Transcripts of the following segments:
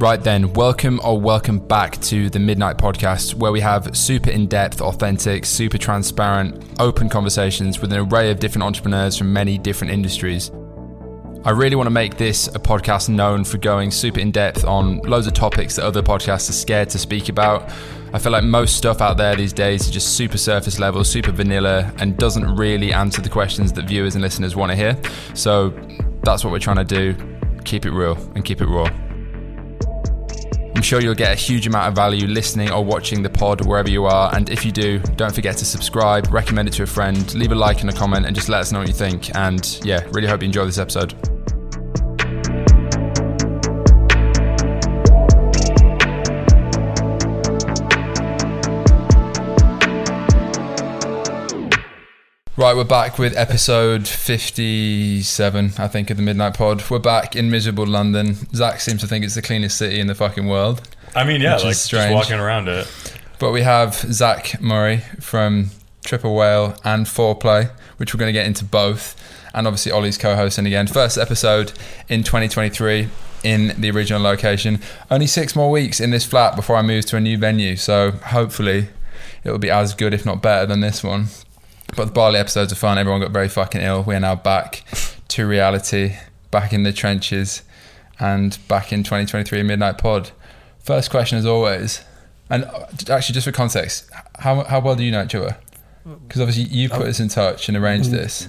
Right then, welcome or welcome back to the Midnight Podcast, where we have super in depth, authentic, super transparent, open conversations with an array of different entrepreneurs from many different industries. I really want to make this a podcast known for going super in depth on loads of topics that other podcasts are scared to speak about. I feel like most stuff out there these days is just super surface level, super vanilla, and doesn't really answer the questions that viewers and listeners want to hear. So that's what we're trying to do keep it real and keep it raw. Sure you'll get a huge amount of value listening or watching the pod wherever you are. And if you do, don't forget to subscribe, recommend it to a friend, leave a like and a comment, and just let us know what you think. And yeah, really hope you enjoy this episode. Right, we're back with episode 57, I think, of the Midnight Pod. We're back in miserable London. Zach seems to think it's the cleanest city in the fucking world. I mean, yeah, like just walking around it. But we have Zach Murray from Triple Whale and Foreplay, which we're going to get into both. And obviously, Ollie's co hosting again. First episode in 2023 in the original location. Only six more weeks in this flat before I move to a new venue. So hopefully, it will be as good, if not better, than this one. But the Barley episodes are fun. Everyone got very fucking ill. We are now back to reality, back in the trenches, and back in 2023 Midnight Pod. First question, as always, and uh, actually, just for context, how how well do you know each other? Because obviously, you put us in touch and arranged this.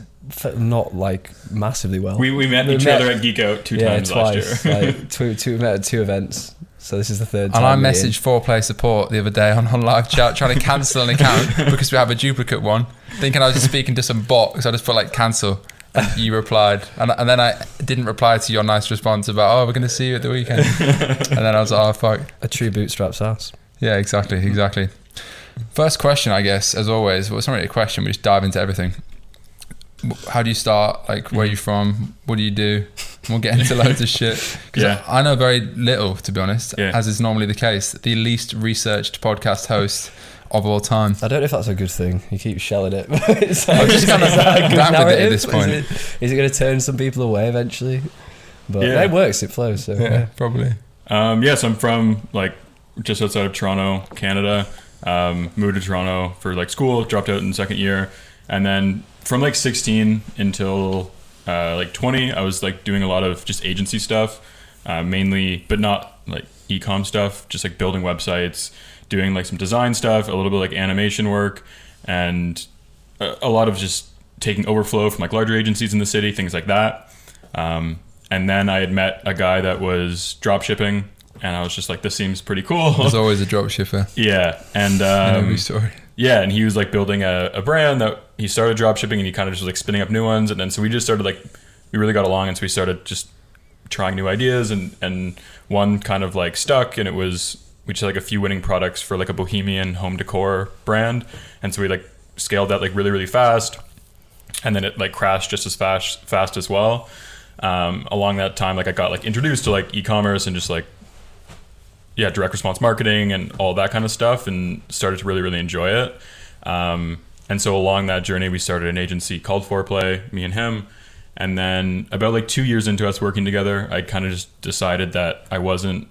Not like massively well. We, we met We each met- other at Geek Out two yeah, times twice. last year. like two, two, we met at two events. So this is the third time. And. I messaged messaged Foreplay Support the other day on, on live chat trying to cancel an account because we have a duplicate one, thinking I was just speaking to some bot because I just put like cancel. And you replied, and, and then I didn't reply to your nice response about, oh, we're going to see you at the weekend. and then I was like, oh, fuck. a true bootstraps ass. Yeah, exactly, exactly. First question, I guess, as always. Well, it's not really a question. We just dive into everything. How do you start? Like, where are you from? What do you do? We'll get into loads of shit. 'Cause Yeah. I I know very little, to be honest, Yeah. as is normally the case. The least researched podcast host of all time. I don't know if that's a good thing. You keep shelling it. it's I'm just kinda that a down with it at this point. Is it, is it going to turn some people away eventually? But Yeah. it works. It flows. So yeah. probably. Um, yeah, so I'm from like just outside of Toronto, Canada. Um, moved to Toronto for like school, dropped out in second year, and then from like 16 until uh, like 20, I was like doing a lot of just agency stuff, uh, mainly, but not like e-com stuff, just like building websites, doing like some design stuff, a little bit like animation work, and a, a lot of just taking overflow from like larger agencies in the city, things like that. Um, and then I had met a guy that was drop shipping, and I was just like, this seems pretty cool. There's always a drop shipper yeah, and um, every story. Yeah, and he was like building a, a brand that he started drop shipping, and he kind of just was like spinning up new ones, and then so we just started like we really got along, and so we started just trying new ideas, and and one kind of like stuck, and it was we just had like a few winning products for like a bohemian home decor brand, and so we like scaled that like really really fast, and then it like crashed just as fast fast as well. Um, along that time, like I got like introduced to like e-commerce and just like yeah, direct response marketing and all that kind of stuff, and started to really, really enjoy it. Um, and so along that journey, we started an agency called Foreplay, me and him. And then about like two years into us working together, I kind of just decided that I wasn't,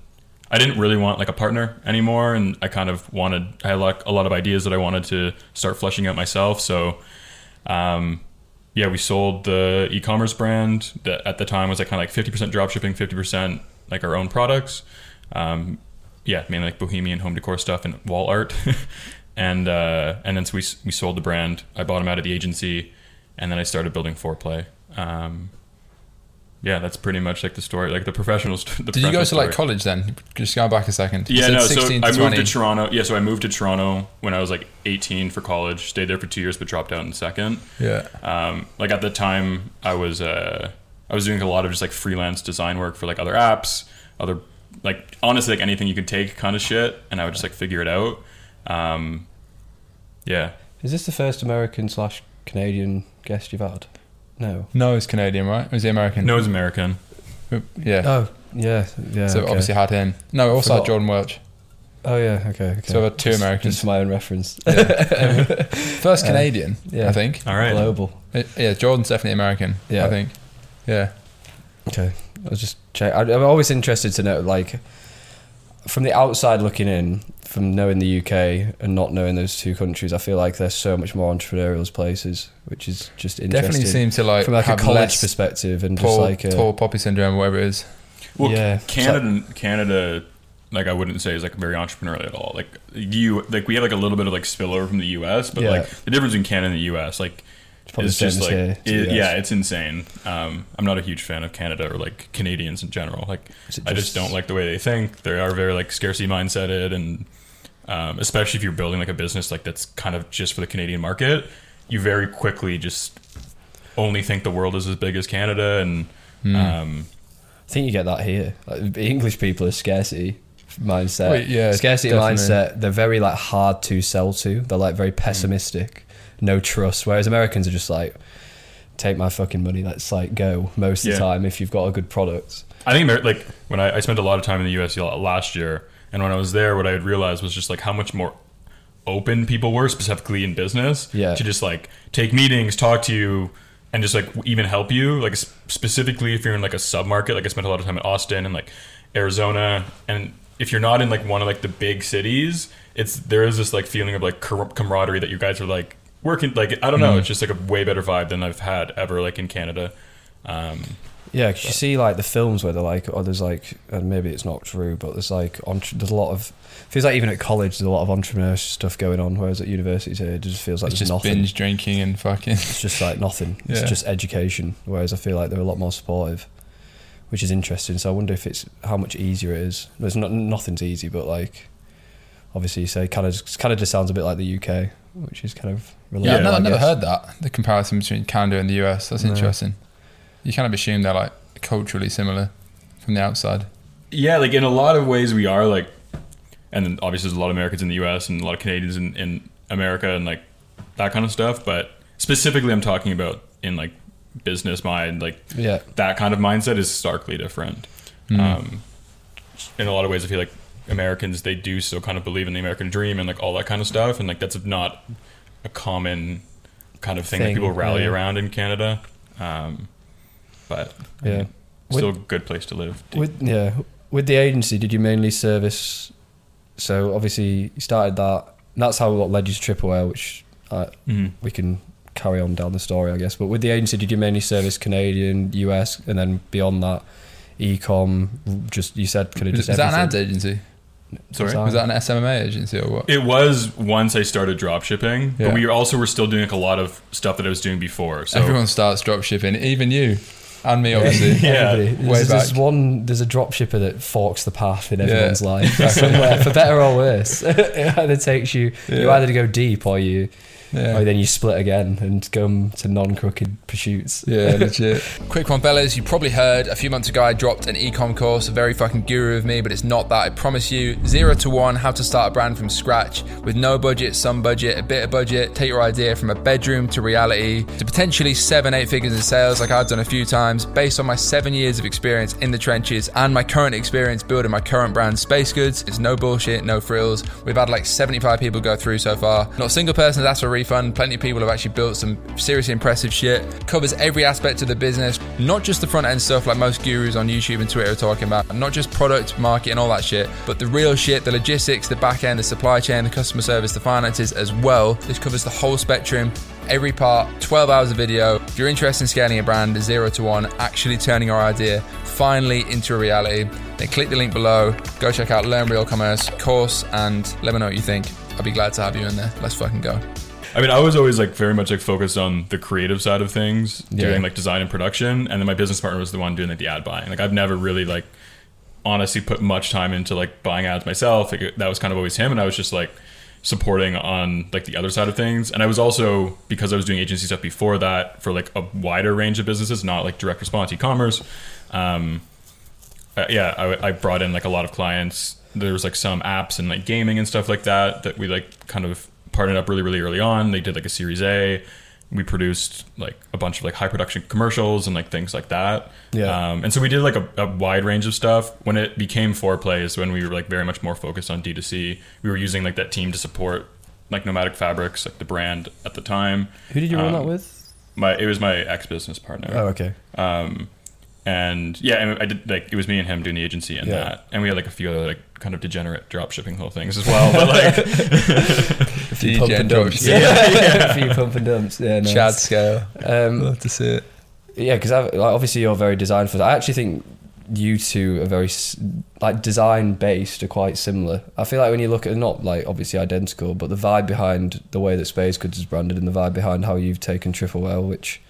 I didn't really want like a partner anymore, and I kind of wanted, I had like a lot of ideas that I wanted to start fleshing out myself. So, um, yeah, we sold the e-commerce brand that at the time was like kind of like 50% dropshipping, 50% like our own products. Um, yeah, mainly like bohemian home decor stuff and wall art. and uh, and then so we we sold the brand. I bought them out of the agency, and then I started building Foreplay. Um, yeah, that's pretty much like the story, like the professional. St- the Did you go to professional like college then? Just go back a second. Yeah, no. So 16 to I moved to Toronto. Yeah, so I moved to Toronto when I was like 18 for college. Stayed there for two years, but dropped out in second. Yeah. Um, like at the time, I was uh, I was doing a lot of just like freelance design work for like other apps, other like honestly like anything you could take kind of shit, and I would just like figure it out. Um, yeah, Is this the first American slash Canadian guest you've had? No. No, it's Canadian, right? Or is he American? no, it's American. Yeah. Oh yeah, yeah. so okay. obviously had him. No, we also had Jordan Welch. Oh yeah, okay. okay. So we're two Just- Americans. Just for my own reference. First Uh, Canadian, yeah. I think. All right. Global. Uh, Yeah, Jordan's definitely American. Yeah. I think. Yeah. Okay. I was just check. I- I'm always interested to know, like, from the outside looking in, from knowing the UK and not knowing those two countries, I feel like they're so much more entrepreneurial as places, which is just interesting. Definitely seem to like from like a college perspective and just like a, tall poppy syndrome, whatever it is. Well, Yeah. Canada, Canada, like I wouldn't say is like very entrepreneurial at all. Like you, like we have like a little bit of like spillover from the U.S., but Yeah. like the difference in Canada and the U.S. like It's probably is just like here it- yeah, it's insane. Um, I'm not a huge fan of Canada or like Canadians in general. Like Is it I just don't like the way they think. They are very like scarcity mindseted, and um, especially if you're building like a business like that's kind of just for the Canadian market, you very quickly just only think the world is as big as Canada, and Hmm. um, I think you get that here. Like, English people are scarcity mindset. Wait, yeah, scarcity definitely. mindset. They're very like hard to sell to. They're like very pessimistic, no trust. Whereas Americans are just like, take my fucking money. Let's like go most of the time if you've got a good product. I think Amer- like when I, I spent a lot of time in the U.S. last year, and when I was there, what I had realized was just like how much more open people were, specifically in business, Yeah. to just like take meetings, talk to you, and just like even help you. Like specifically, if you're in like a sub market, like I spent a lot of time in Austin and like Arizona, and if you're not in like one of like the big cities, it's there is this like feeling of like camaraderie that you guys are like working. Like I don't know, it's just like a way better vibe than I've had ever like in Canada. Um, Yeah, 'cause you see like the films where they're like, oh, there's like, and maybe it's not true, but there's like, entre- there's a lot of, feels like even at college there's a lot of entrepreneurship stuff going on, whereas at universities here it just feels like It's there's just nothing. binge drinking and fucking. It's just like nothing. It's Yeah. just education. Whereas I feel like they're a lot more supportive, which is interesting. So I wonder if it's how much easier it is. There's not nothing's easy, but like obviously you say Canada Canada sounds a bit like the UK, which is kind of relatable. Yeah, I've never, I never heard that the comparison between Canada and the US. That's No. interesting. You kind of assume they're like culturally similar from the outside. Yeah, like in a lot of ways we are like, and then obviously there's a lot of Americans in the U.S. and a lot of Canadians in, in America and like that kind of stuff. But specifically, I'm talking about in like business mind, like Yeah, that kind of mindset is starkly different. Hmm. Um, in a lot of ways, I feel like Americans they do still kind of believe in the American dream and like all that kind of stuff, and like that's not a common kind of thing, that people rally yeah. around in Canada. Um, but yeah. still a good place to live. With yeah, with the agency, did you mainly service? So obviously you started that. And that's how what led you to Triple Whale, which uh, Mhm. we can carry on down the story, I guess. But with the agency, did you mainly service Canadian, US, and then beyond that, ecom? Just you said could have Is, just is that an everything? ads agency? Sorry? Design. Was that an SMMA agency or what? It was once I started drop shipping, Yeah. but we also were still doing like a lot of stuff that I was doing before. So Everyone starts drop shipping, even you and me, obviously. Yeah. Everybody. way There's, there's back. one. There's a drop shipper that forks the path in everyone's Yeah. life somewhere, for better or worse. it either takes you. You Yeah. either go deep or you, Yeah. or then you split again and come to non-crooked pursuits. Yeah, legit. Quick one, fellas. You probably heard a few months ago I dropped an ecom course, a very fucking guru of me, but it's not that. I promise you, zero to one, how to start a brand from scratch with no budget, some budget, a bit of budget. Take your idea from a bedroom to reality to potentially seven, eight figures in sales, like I've done a few times, based on my seven years of experience in the trenches and my current experience building my current brand, Space Goods. It's no bullshit, no frills. We've had like 75 people go through so far. Not a single person has asked for a refund. Plenty of people have actually built some seriously impressive shit. Covers every aspect of the business, not just the front end stuff like most gurus on YouTube and Twitter are talking about, not just product, market, and all that shit, but the real shit, the logistics, the back end, the supply chain, the customer service, the finances as well. This covers the whole spectrum. Every part, 12 hours of video. If you're interested in scaling a brand, zero to one, actually turning your idea finally into a reality, then click the link below. Go check out Learn Real Commerce course and let me know what you think. I'd be glad to have you in there. Let's fucking go. I mean, I was always like very much like focused on the creative side of things, Yeah. doing like design and production, and then my business partner was the one doing like the ad buying. Like I've never really like honestly put much time into like buying ads myself. Like, that was kind of always him, and I was just like supporting on like the other side of things. And I was also because I was doing agency stuff before that for like a wider range of businesses, not like direct response e-commerce. Um, uh, yeah, I, I brought in like a lot of clients. There was like some apps and like gaming and stuff like that that we like kind of partnered up really really early on. They did like a Series A. We produced like a bunch of like high production commercials and like things like that. Yeah. Um, and so we did like a, a wide range of stuff. When it became foreplay is when we were like very much more focused on D2C. We were using like that team to support like Nomadic Fabrics, like the brand at the time. Who did you run Um, that with? My it was my ex business partner. Oh, okay. Um, and yeah, and I did like it was me and him doing the agency and Yeah. that, and we had like a few other like kind of degenerate drop shipping little things as well. But like, few pump and dumps. George. Yeah, a few pump and dumps. Yeah, nice. Chad scale. Um, Love to see it. Yeah, because like, obviously you're very design first. I actually think you two are very like design based are quite similar. I feel like when you look at not like obviously identical, but the vibe behind the way that Space Goods is branded and the vibe behind how you've taken Triple Whale, which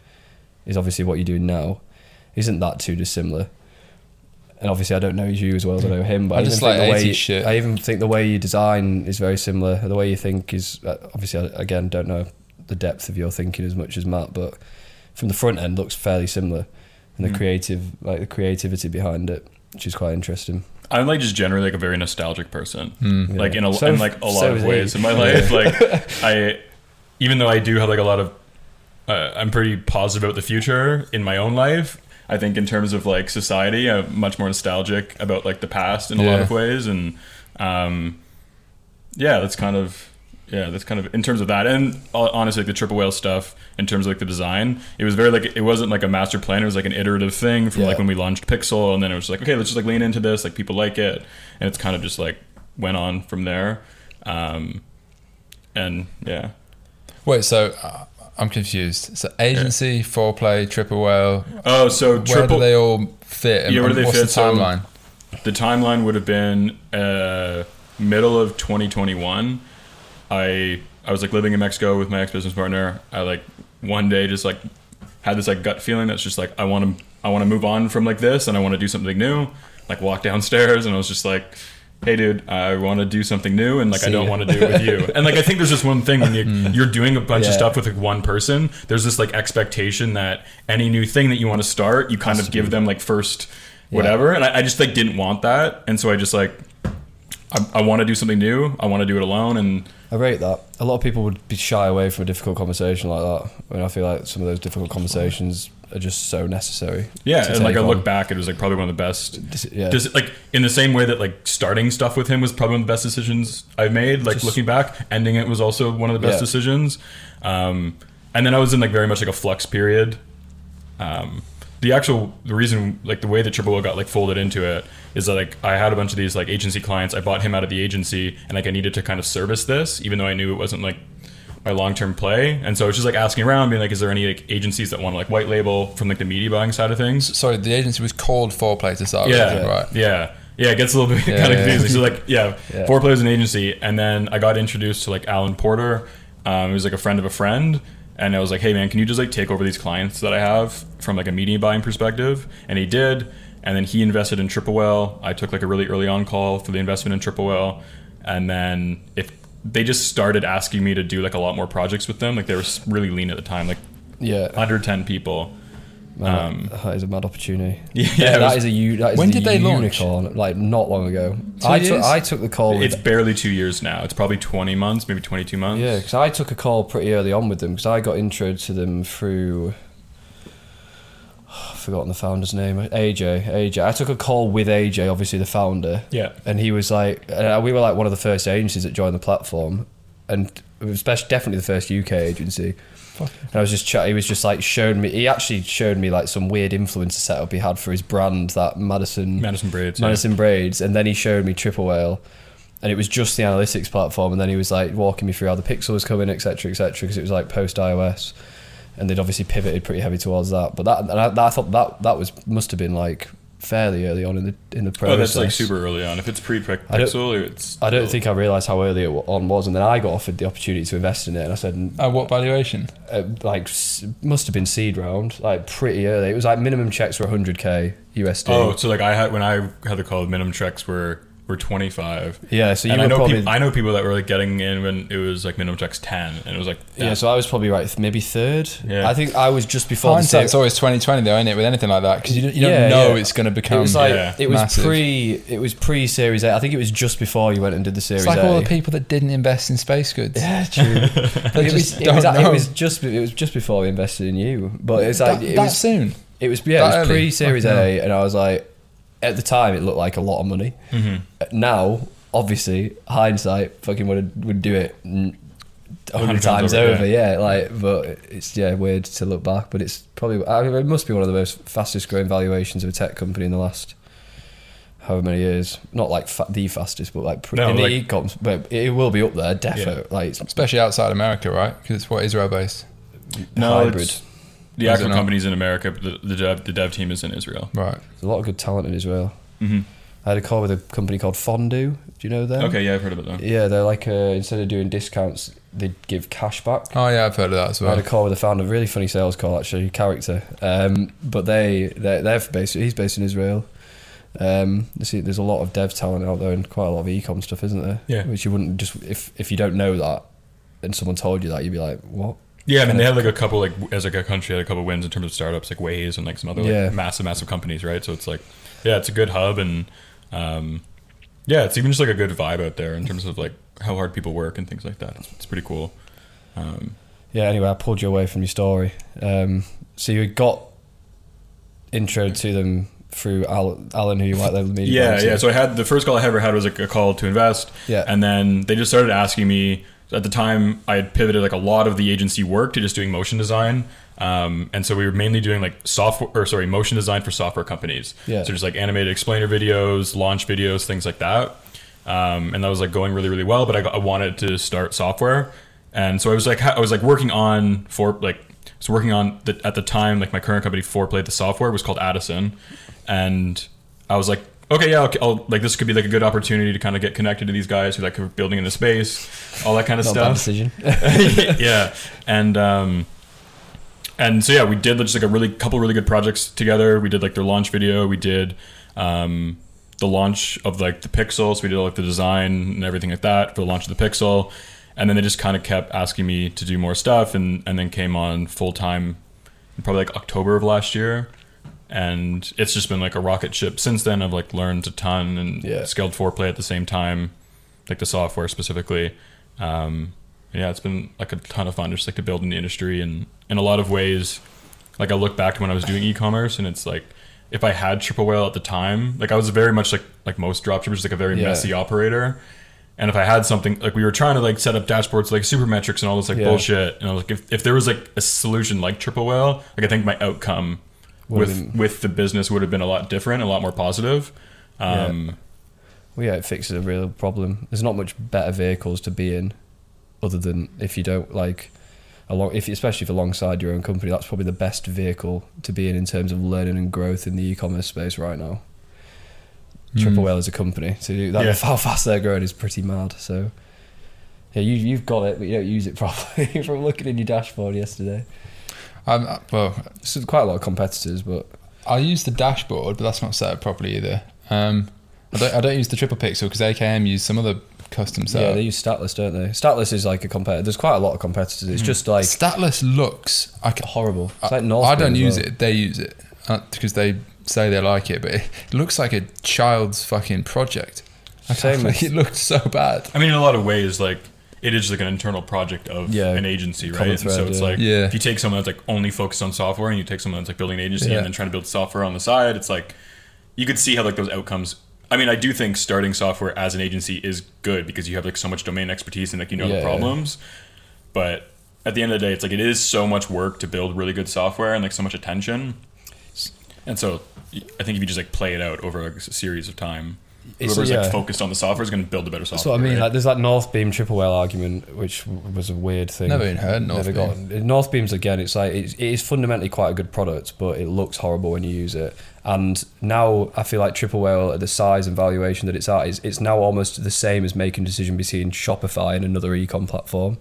is obviously what you're doing now, isn't that too dissimilar. And obviously, I don't know you as well as I know him, but I I, even just think like the way 80s shit. I even think the way you design is very similar. The way you think is uh, obviously I, again don't know the depth of your thinking as much as Matt, but from the front end looks fairly similar, and the Mm. creative like the creativity behind it, which is quite interesting. I'm like just generally like a very nostalgic person. Mm. like in a So- in like a lot so of ways he. in my life. Like I, even though I do have like a lot of, uh, I'm pretty positive about the future in my own life. I think in terms of like society, I'm much more nostalgic about like the past in a lot of ways, and um, yeah, that's kind of yeah, that's kind of in terms of that. And uh, honestly, like the triple whale stuff in terms of like the design, it was very like it wasn't like a master plan. It was like an iterative thing from Yeah. like when we launched Pixel, and then it was like okay, let's just like lean into this. Like people like it, and it's kind of just like went on from there. Um, and yeah, Wait, so uh, I'm confused. So agency, foreplay, triple whale. oh, so Where triple. do they all fit? And Yeah, where do they what's fit? the So- timeline? the timeline would have been uh, middle of 2021. I I was like living in Mexico with my ex business partner. I like one day just like had this like gut feeling that's just like I want to I want to move on from like this and I want to do something new. Like walk downstairs and I was just like, hey dude, I want to do something new and like I don't want to do it with you. and like I think there's just one thing when you hmm. you're doing a bunch of stuff with like one person, there's this like expectation that any new thing that you want to start, you kind of give them like first whatever. And I, I just like didn't want that, and so I just like I, I want to do something new. I want to do it alone, and I rate that. A lot of people would be shy away from a difficult conversation like that. I mean, I feel like some of those difficult conversations are just so necessary. yeah. And like I look back, it was like probably one of the best. Yeah. Just like in the same way that like starting stuff with him was probably one of the best decisions I've made. Like Just- looking back, ending it was also one of the best Yeah. decisions. Um, and then I was in like very much like a flux period. Um, the actual the reason like the way that Triple O got like folded into it is that like I had a bunch of these like agency clients. I bought him out of the agency, and like I needed to kind of service this, even though I knew it wasn't like my long term play. And so I was just like asking around, being like, is there any like agencies that want to like white label from like the media buying side of things? Sorry, the agency was called foreplay to start Yeah, with, right? Yeah. Yeah, it gets a little bit Yeah, kind of yeah. confusing. So like, yeah, Yeah. Foreplay's an agency, and then I got introduced to like Alan Porter. Um, he was like a friend of a friend, and I was like, hey man, can you just like take over these clients that I have from like a media buying perspective? And he did, and then he invested in Triple Whale. I took like a really early on call for the investment in Triple Whale, and then if they just started asking me to do like a lot more projects with them, like they were really lean at the time, like Yeah, under ten people. man, um, that is a mad opportunity. Yeah, Yeah, it that was- is a u- that is When did they launch? unicorn, Like not long ago. Two I took? I took the call. With, It's barely two years now. It's probably twenty months, maybe twenty-two months. Yeah, because I took a call pretty early on with them because I got intro to them through. Forgotten the founder's name. AJ. AJ. I took a call with AJ, obviously the founder, Yeah. and he was like, we were like one of the first agencies that joined the platform, and especially definitely the first UK agency. And I was just chatting. He was just like showed me. He actually showed me like some weird influencer setup he had for his brand, that Madison Madison Braids. yeah. Madison Braids, and then he showed me Triple Whale, and it was just the analytics platform, and then he was like walking me through how the pixel was coming, etc., etc., because it was like post iOS, and they'd obviously pivoted pretty heavy towards that. But that, and I, that I thought that that was must have been like fairly early on in the in the process. Oh, that's like super early on. If it's pre I don't- Pixel, it's. I don't think I realised how early it wa- on was, and then I got offered the opportunity to invest in it, and I said, Uh, what valuation? uh, like, must have been seed round, like pretty early. It was like minimum checks were 100k USD. Oh, so like I had when I had the call, minimum checks were were twenty five. yeah, so you and were I know probably peop I know people that were like getting in when it was like minimum checks ten, and it was like Yeah, so I was probably right, maybe third. Yeah. I think I was just before the Hindsight's series. always twenty twenty though, isn't it? With anything like that, because you, don't- you don't Yeah, know yeah. it's going to become. It was like Yeah. it was massive. pre it was pre Series A. I think it was just before you went and did the Series it's like A. all the people that didn't invest in space goods. yeah, true. It, was, just it, was, it was just it was just before we invested in you. But it's like that, it that was soon. it was yeah, that it was pre Series A, and I was like, at the time it looked like a lot of money. Mhm. Now, obviously, hindsight, fucking would would do it n- a hundred times times over, over. Yeah. like but it's yeah weird to look back, but it's probably I mean, it must be one of the most fastest growing valuations of a tech company in the last however many years. Not like fa- the fastest, but like pr- No, in like- the e-coms, but it will be up there, definitely. Like Especially outside America, right? Because it's what Israel based. No, hybrid. it's- the Is it actual not? company's in America, but the, the dev the dev team is in Israel. Right. There's a lot of good talent in Israel. hmm I had a call with a company called Fondue. Do you know them? Okay, yeah, I've heard about that. Yeah, they're like uh, instead of doing discounts, they give cash back. Oh yeah, I've heard of that as I had a call with a founder, really funny sales call actually, character. Um, but they they they're based. He's based in Israel. Um, you see, there's a lot of dev talent out there and quite a lot of ecom stuff, isn't there? Yeah. Which you wouldn't just if if you don't know that, and someone told you that, you'd be like, what? Yeah, I mean, they had like a couple, like as like a country, had a couple wins in terms of startups, like Waze and like some other like Yeah. massive, massive companies, right? So it's like, yeah, it's a good hub, and um, yeah, it's even just like a good vibe out there in terms of like how hard people work and things like that. It's, it's pretty cool. Um, Yeah. Anyway, I pulled you away from your story. Um, so you got intro to them through Al- Alan, who you like the media. yeah, yeah. So I had the first call I ever had was like a call to invest, Yeah. and then they just started asking me. At the time, I had pivoted like a lot of the agency work to just doing motion design. Um, and so we were mainly doing like software, or sorry, motion design for software companies. Yeah. So just like animated explainer videos, launch videos, things like that. Um, and that was like going really, really well. But I, got, I wanted to start software, and so I was like, I was like working on for like, I was working on the, at the time like my current company Foreplayed the software was called Addison, and I was like, okay, yeah, okay, I'll, like this could be like a good opportunity to kind of get connected to these guys who like are building in the space, all that kind of Not stuff. decision. yeah, and um, and so yeah, we did just like a really couple really good projects together. We did like their launch video. We did um, the launch of like the Pixel. So we did like the design and everything like that for the launch of the Pixel. And then they just kind of kept asking me to do more stuff, and and then came on full time, probably like October of last year. And it's just been like a rocket ship since then. I've like learned a ton and Yeah. scaled foreplay at the same time, like the software specifically. Um, yeah, it's been like a ton of fun just like to build in the industry and in a lot of ways, like I look back to when I was doing e-commerce and it's like if I had Triple Whale at the time, like I was very much like like most dropshippers, like a very Yeah. messy operator. And if I had something like we were trying to like set up dashboards like supermetrics and all this like Yeah. bullshit, and I was like, if, if there was like a solution like Triple Whale, like I think my outcome with been- with the business would have been a lot different, a lot more positive. Um, Well, yeah, it fixes a real problem. There's not much better vehicles to be in, other than if you don't like, along if especially if alongside your own company, that's probably the best vehicle to be in in terms of learning and growth in the e-commerce space right now. Triple Whale as a company, so that, Yeah. how fast they're growing is pretty mad. So, yeah, you you've got it, but you don't use it properly. From looking in your dashboard yesterday, Um, uh, well, so quite a lot of competitors, but I use the dashboard, but that's not set up properly either. Um, I don't. I don't use the triple pixel because AKM use some other custom yeah, they use Statless, don't they? Statless is like a competitor. There's quite a lot of competitors. It's just like Statless looks like horrible. It's I, like North I don't use well. it. They use it uh, because they say they like it, but it looks like a child's fucking project. I Same can't- it looks so bad. I mean, in a lot of ways, like it is like an internal project of Yeah. an agency, right? And so it's yeah. like Yeah. if you take someone that's like only focused on software, and you take someone that's like building an agency and then trying to build software on the side, it's like you could see how like those outcomes. I mean, I do think starting software as an agency is good because you have like so much domain expertise and like you know the problems. But at the end of the day, it's like it is so much work to build really good software and like so much attention. And so I think if you just like play it out over a series of time, It's- whoever's yeah. like focused on the software is going to build a better software. That's what I mean. right? Like, there's that Northbeam triple whale argument, which was a weird thing. Never even heard North Never got Northbeams again. It's like it's, it is fundamentally quite a good product, but it looks horrible when you use it. And now I feel like triple whale at the size and valuation that it's at is it's now almost the same as making a decision between Shopify and another ecom platform.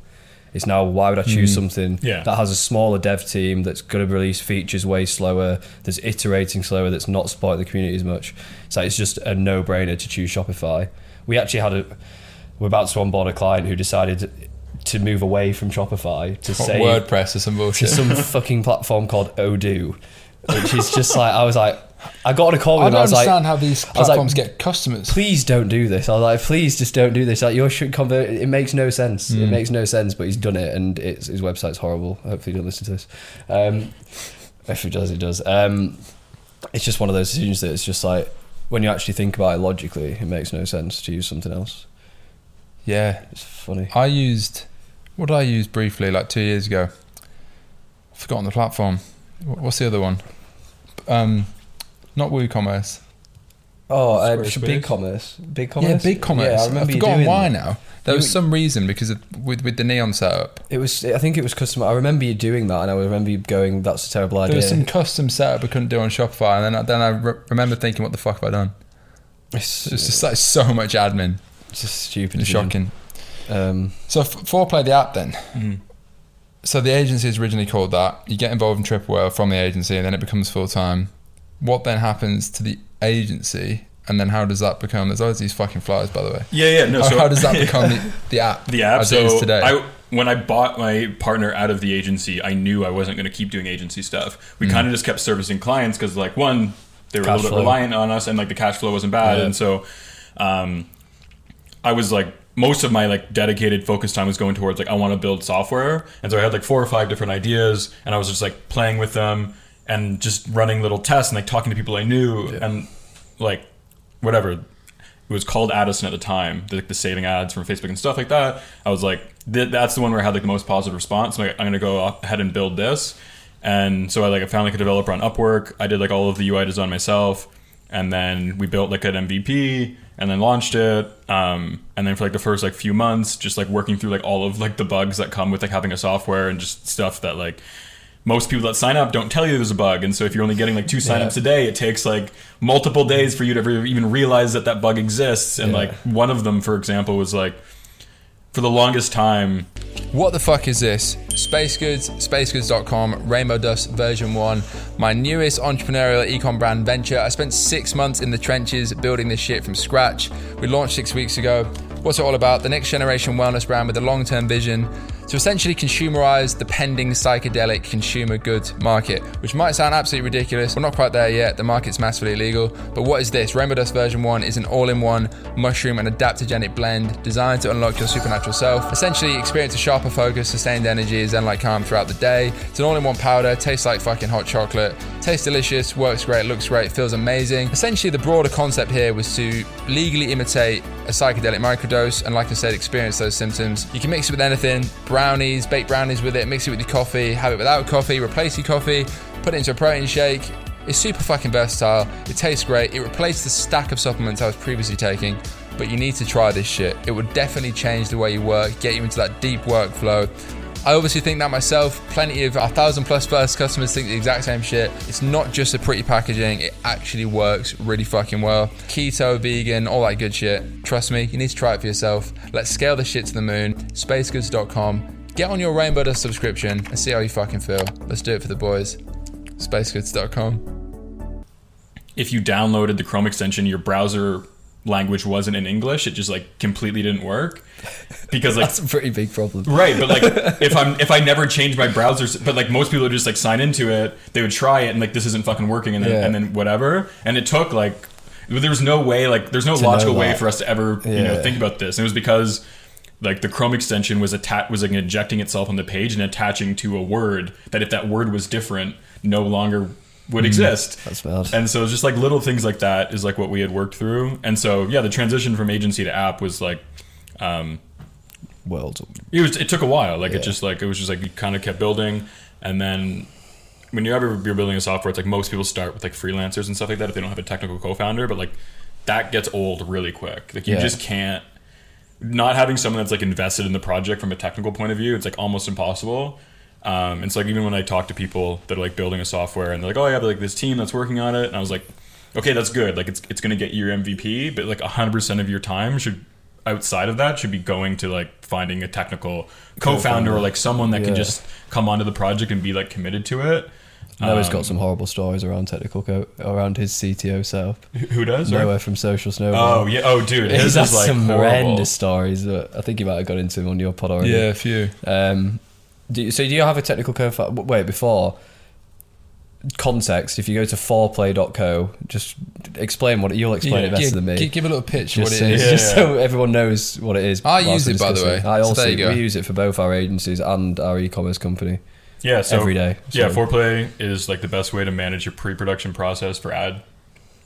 It's now why would I choose hmm. something Yeah. that has a smaller dev team that's going to release features way slower, that's iterating slower, that's not supporting the community as much. So it's just a no-brainer to choose Shopify. We actually had a we're about to onboard a client who decided to move away from Shopify to say WordPress or some to bullshit. some fucking platform called Odoo, which is just like I was like I got on a call with I him. don't I was like, understand how these was like, platforms get customers. please don't do this. I was like, please just don't do this. Like your should convert. It makes no sense. It makes no sense. But he's done it, and it's, his website's horrible. Hopefully, he doesn't listen to this. Um, if he does, he does. Um, it's just one of those decisions that it's just like when you actually think about it logically, it makes no sense to use something else. Yeah, It's funny. I used What did I use briefly like two years ago? I've forgotten the platform. What's the other one? Um, not WooCommerce. Oh, uh, Squarespace? Big Commerce. Big Commerce. Yeah, Commerce. Big Commerce. Yeah, I I've you forgotten doing why that. now. There You- was some reason because of, with with the neon setup. It was. I think it was custom. I remember you doing that, and I remember you going, "That's a terrible idea." There was some custom setup I couldn't do on Shopify, and then I, then I re- remember thinking, "What the fuck have I done?" it's, It's just like so much admin. it's just stupid. It's shocking. Um, So f- foreplay the app then. Mhm. So the agency is originally called that. You get involved in Triple from the agency, and then it becomes full time. What then happens to the agency, and then how does that become? There's always these fucking flies, by the way. Yeah, yeah. No, how, so how does that become the, the app? the app? as it is So today. I when I bought my partner out of the agency, I knew I wasn't going to keep doing agency stuff. We Mm. kind of just kept servicing clients because, like, one, they were a Cash little bit reliant on us, and like the cash flow wasn't bad, Yeah. and so um, I was like most of my like dedicated focus time was going towards like I want to build software, and so I had like four or five different ideas, and I was just like playing with them and just running little tests and like talking to people I knew and like whatever it was called Addison at the time, the, the saving ads from Facebook and stuff like that. I was like, th- that's the one where I had like the most positive response. I'm like, I'm gonna go ahead and build this. And so I like I found like a developer on Upwork. I did like all of the UI design myself, and then we built like an MVP and then launched it. Um, and then for like the first like few months, just like working through like all of like the bugs that come with like having a software and just stuff that like most people that sign up don't tell you there's a bug and so if you're only getting like two signups a day it takes like multiple days for you to ever even realize that that bug exists and Yeah. like one of them for example was like for the longest time What the fuck is this? Space Goods, spacegoods.com, Rainbow Dust version 1, my newest entrepreneurial ecom brand venture. I spent six months in the trenches building this shit from scratch. We launched six weeks ago. What's it all about? The next generation wellness brand with a long term vision to essentially consumerize the pending psychedelic consumer goods market, which might sound absolutely ridiculous. We're not quite there yet. The market's massively illegal. But what is this? Rainbow Dust version 1 is an all in one mushroom and adaptogenic blend designed to unlock your supernatural self. Essentially, experience a sharper focus, sustained energy, zen like calm throughout the day. It's an all in one powder, tastes like fucking hot chocolate, tastes delicious, works great, looks great, feels amazing. Essentially, the broader concept here was to legally imitate a psychedelic microdose and, like I said, experience those symptoms. You can mix it with anything brownies, bake brownies with it, mix it with your coffee, have it without coffee, replace your coffee, put it into a protein shake. It's super fucking versatile. It tastes great. It replaced the stack of supplements I was previously taking, but you need to try this shit. It would definitely change the way you work, get you into that deep workflow. I obviously think that myself. Plenty of a thousand plus first customers think the exact same shit. It's not just a pretty packaging, it actually works really fucking well. Keto, vegan, all that good shit. Trust me, you need to try it for yourself. Let's scale this shit to the moon. Spacegoods.com. Get on your Rainbow Dust subscription and see how you fucking feel. Let's do it for the boys. Spacegoods.com. if you downloaded the Chrome extension, your browser language wasn't in English. It just like completely didn't work because like that's a pretty big problem. right. But like if I'm if I never change my browser, but like most people would just like sign into it, they would try it and like this isn't fucking working, and then Yeah. and then whatever. And it took like there was no way like there's no To logical way for us to ever you know think about this. And it was because like the Chrome extension was attached was like injecting itself on the page and attaching to a word that if that word was different, no longer would exist. That's bad. And so it's just like little things like that is like what we had worked through. And so yeah, the transition from agency to app was like um World. it was it took a while. Like Yeah. it just like it was just like you kind of kept building and then when you're ever you're building a software, it's like most people start with like freelancers and stuff like that if they don't have a technical co-founder, but like that gets old really quick. Like you Yeah. just can't not having someone that's like invested in the project from a technical point of view, it's like almost impossible. Um, and so like even when I talk to people that are like building a software and they're like, oh yeah, but like this team that's working on it, and I was like, okay, that's good. Like it's it's gonna get your MVP, but like hundred percent of your time should outside of that should be going to like finding a technical co-founder or like someone that can just come onto the project and be like committed to it. Noah's Um, got some horrible stories around technical co- around his CTO setup. Who does? Noah from Social Snowball. Oh yeah. Oh dude, He's his had like some horrible. horrendous stories. I think you might have got into them on your pod already. Yeah, a few. Um, do you, so do you have a technical co-founder? Wait, before context, if you go to foreplay.co, just explain what you'll explain it better give, than me. give, give a little pitch just, what it is. so, just Yeah. so everyone knows what it is. I use it, by the way. I also go. we use it for both our agencies and our e-commerce company Yeah. So every day. Yeah, So- foreplay is like the best way to manage your pre-production process for ad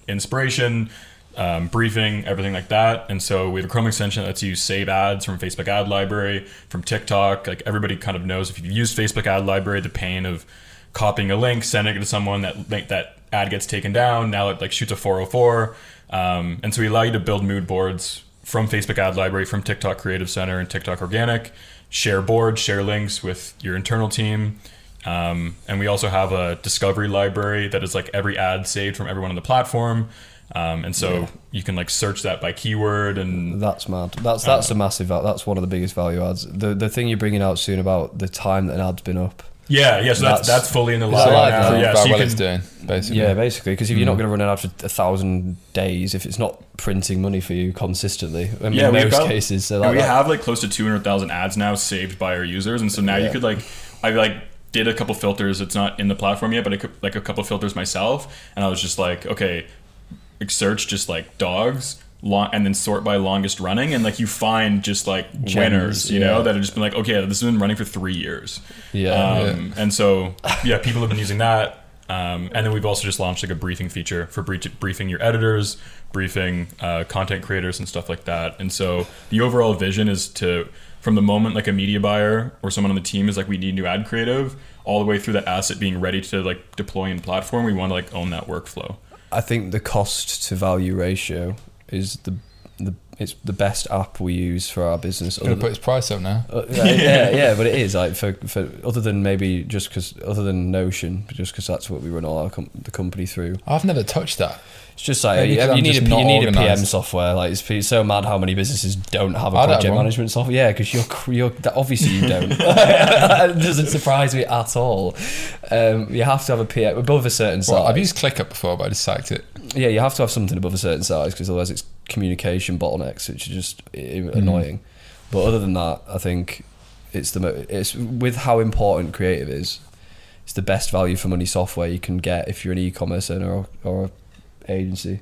inspiration, um, briefing, everything like that. And so we have a Chrome extension that lets you save ads from Facebook ad library, from TikTok. Like everybody kind of knows if you've used Facebook ad library, the pain of copying a link, sending it to someone that link that ad gets taken down. Now it like shoots a 404. Um, and so we allow you to build mood boards from Facebook ad library, from TikTok Creative Center and TikTok Organic, share boards, share links with your internal team. Um, and we also have a discovery library that is like every ad saved from everyone on the platform. Um, and so Yeah. you can like search that by keyword and That's mad. That's that's a massive. That's one of the biggest value adds. The the thing you're bringing out soon about the time that an ad's been up. Yeah, yeah. So that's That's- that's fully in the Is live that live now. now? Yeah, so you well can, it's doing, basically. Yeah, basically, because if you're Mm. not going to run it out for a thousand days, if it's not printing money for you consistently, I mean, Yeah, in most got- cases, so like we that- have like close to 200,000 ads now saved by our users. And so now you could like, I like did a couple filters. It's not in the platform yet, but I could like a couple filters myself. And I was just like, okay, like, search just like dogs. Long, and then sort by longest running, and like you find just like Gems, winners, you know, that have just been like, okay, this has been running for three years. yeah, Um, And so, yeah, people have been using that. Um, and then we've also just launched like a briefing feature for brief- briefing your editors, briefing uh, content creators, and stuff like that. And so the overall vision is to, from the moment like a media buyer or someone on the team is like, we need new ad creative, all the way through that asset being ready to like deploy in platform, we want to like own that workflow. I think the cost to value ratio is the the it's the best app we use for our business. Gonna put its price up now. Uh, yeah, yeah, but it is like for, for other than maybe just because other than Notion, just because that's what we run all our com- the company through. I've never touched that. It's just like you, you need a just not you need a PM software. Like it's, it's so mad how many businesses don't have a I project management software. Yeah, because you're you're obviously you don't. it doesn't surprise me at all. Um, you have to have a PM above a certain size. Well, I've used ClickUp before, but I just sacked it. yeah, you have to have something above a certain size because otherwise it's communication bottlenecks, which are just Mm-hmm. annoying. But other than that, I think it's the mo- it's with how important creative is. It's the best value for money software you can get if you're an e-commerce owner or, or a agency.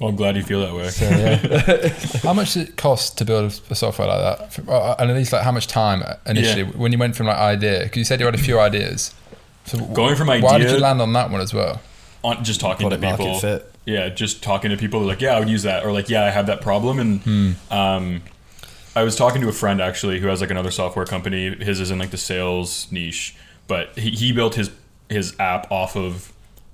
Well, I'm glad you feel that way. So yeah, How much does it cost to build a software like that? Uh, And at least like how much time initially Yeah. when you went from like idea? Because you said you had a few ideas. So Going from idea, why did you land on that one as well? On just talking to people. market fit. yeah just talking to people like yeah i would use that or like yeah i have that problem and um, i was talking to a friend actually who has like another software company his is in like the sales niche but he, he built his his app off of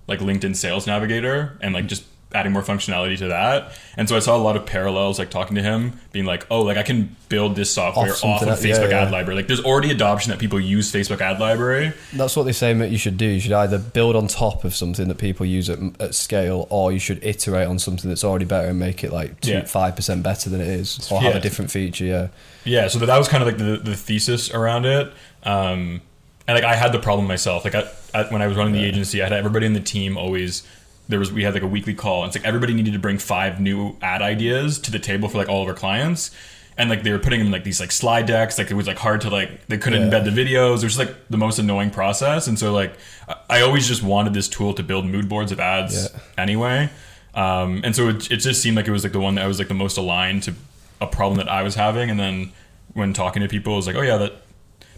like linkedin sales navigator and like just adding more functionality to that and so i saw a lot of parallels like talking to him being like oh like i can build this software Off off, of yeah, facebook yeah. ad library like there's already adoption that people use facebook ad library That's what they say that you should do. You should either build on top of something that people use at, at scale, or you should iterate on something that's already better and make it like two Yeah. five percent better than it is, or have a different feature. Yeah, Yeah, so that that was kind of like the, the thesis around it. Um, and like I had the problem myself. Like I, I, when I was running the agency, I had everybody in the team always. There was we had like a weekly call. And it's like everybody needed to bring five new ad ideas to the table for like all of our clients. And like they were putting them in like these like slide decks. Like it was like hard to like they couldn't Yeah. embed the videos. It was just like the most annoying process. And so like I- I always just wanted this tool to build mood boards of ads Yeah. anyway. Um, and so it, it just seemed like it was like the one that was like the most aligned to a problem that I was having. And then when talking to people, it was like, oh yeah, that.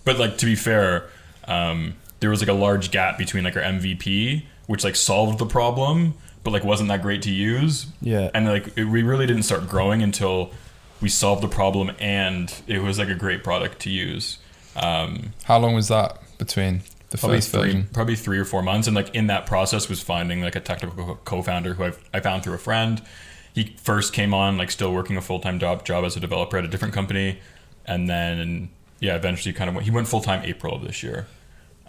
But like to be fair, um, there was like a large gap between like our MVP, which like solved the problem, but like wasn't that great to use. Yeah. And like it, we really didn't start growing until we solved the problem and it was like a great product to use. Um, How long was that between the probably first three, version? probably three or four months. And like in that process was finding like a technical co- co-founder who I've, I found through a friend. He first came on like still working a full-time job job as a developer at a different company, and then yeah, eventually kind of went, he went full-time April of this year.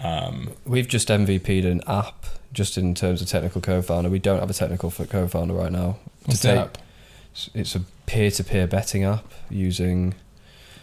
Um, we've just MVP'd an app. Just in terms of technical co-founder, we don't have a technical f- co-founder right now. What's To take- app? It's a peer-to-peer betting app using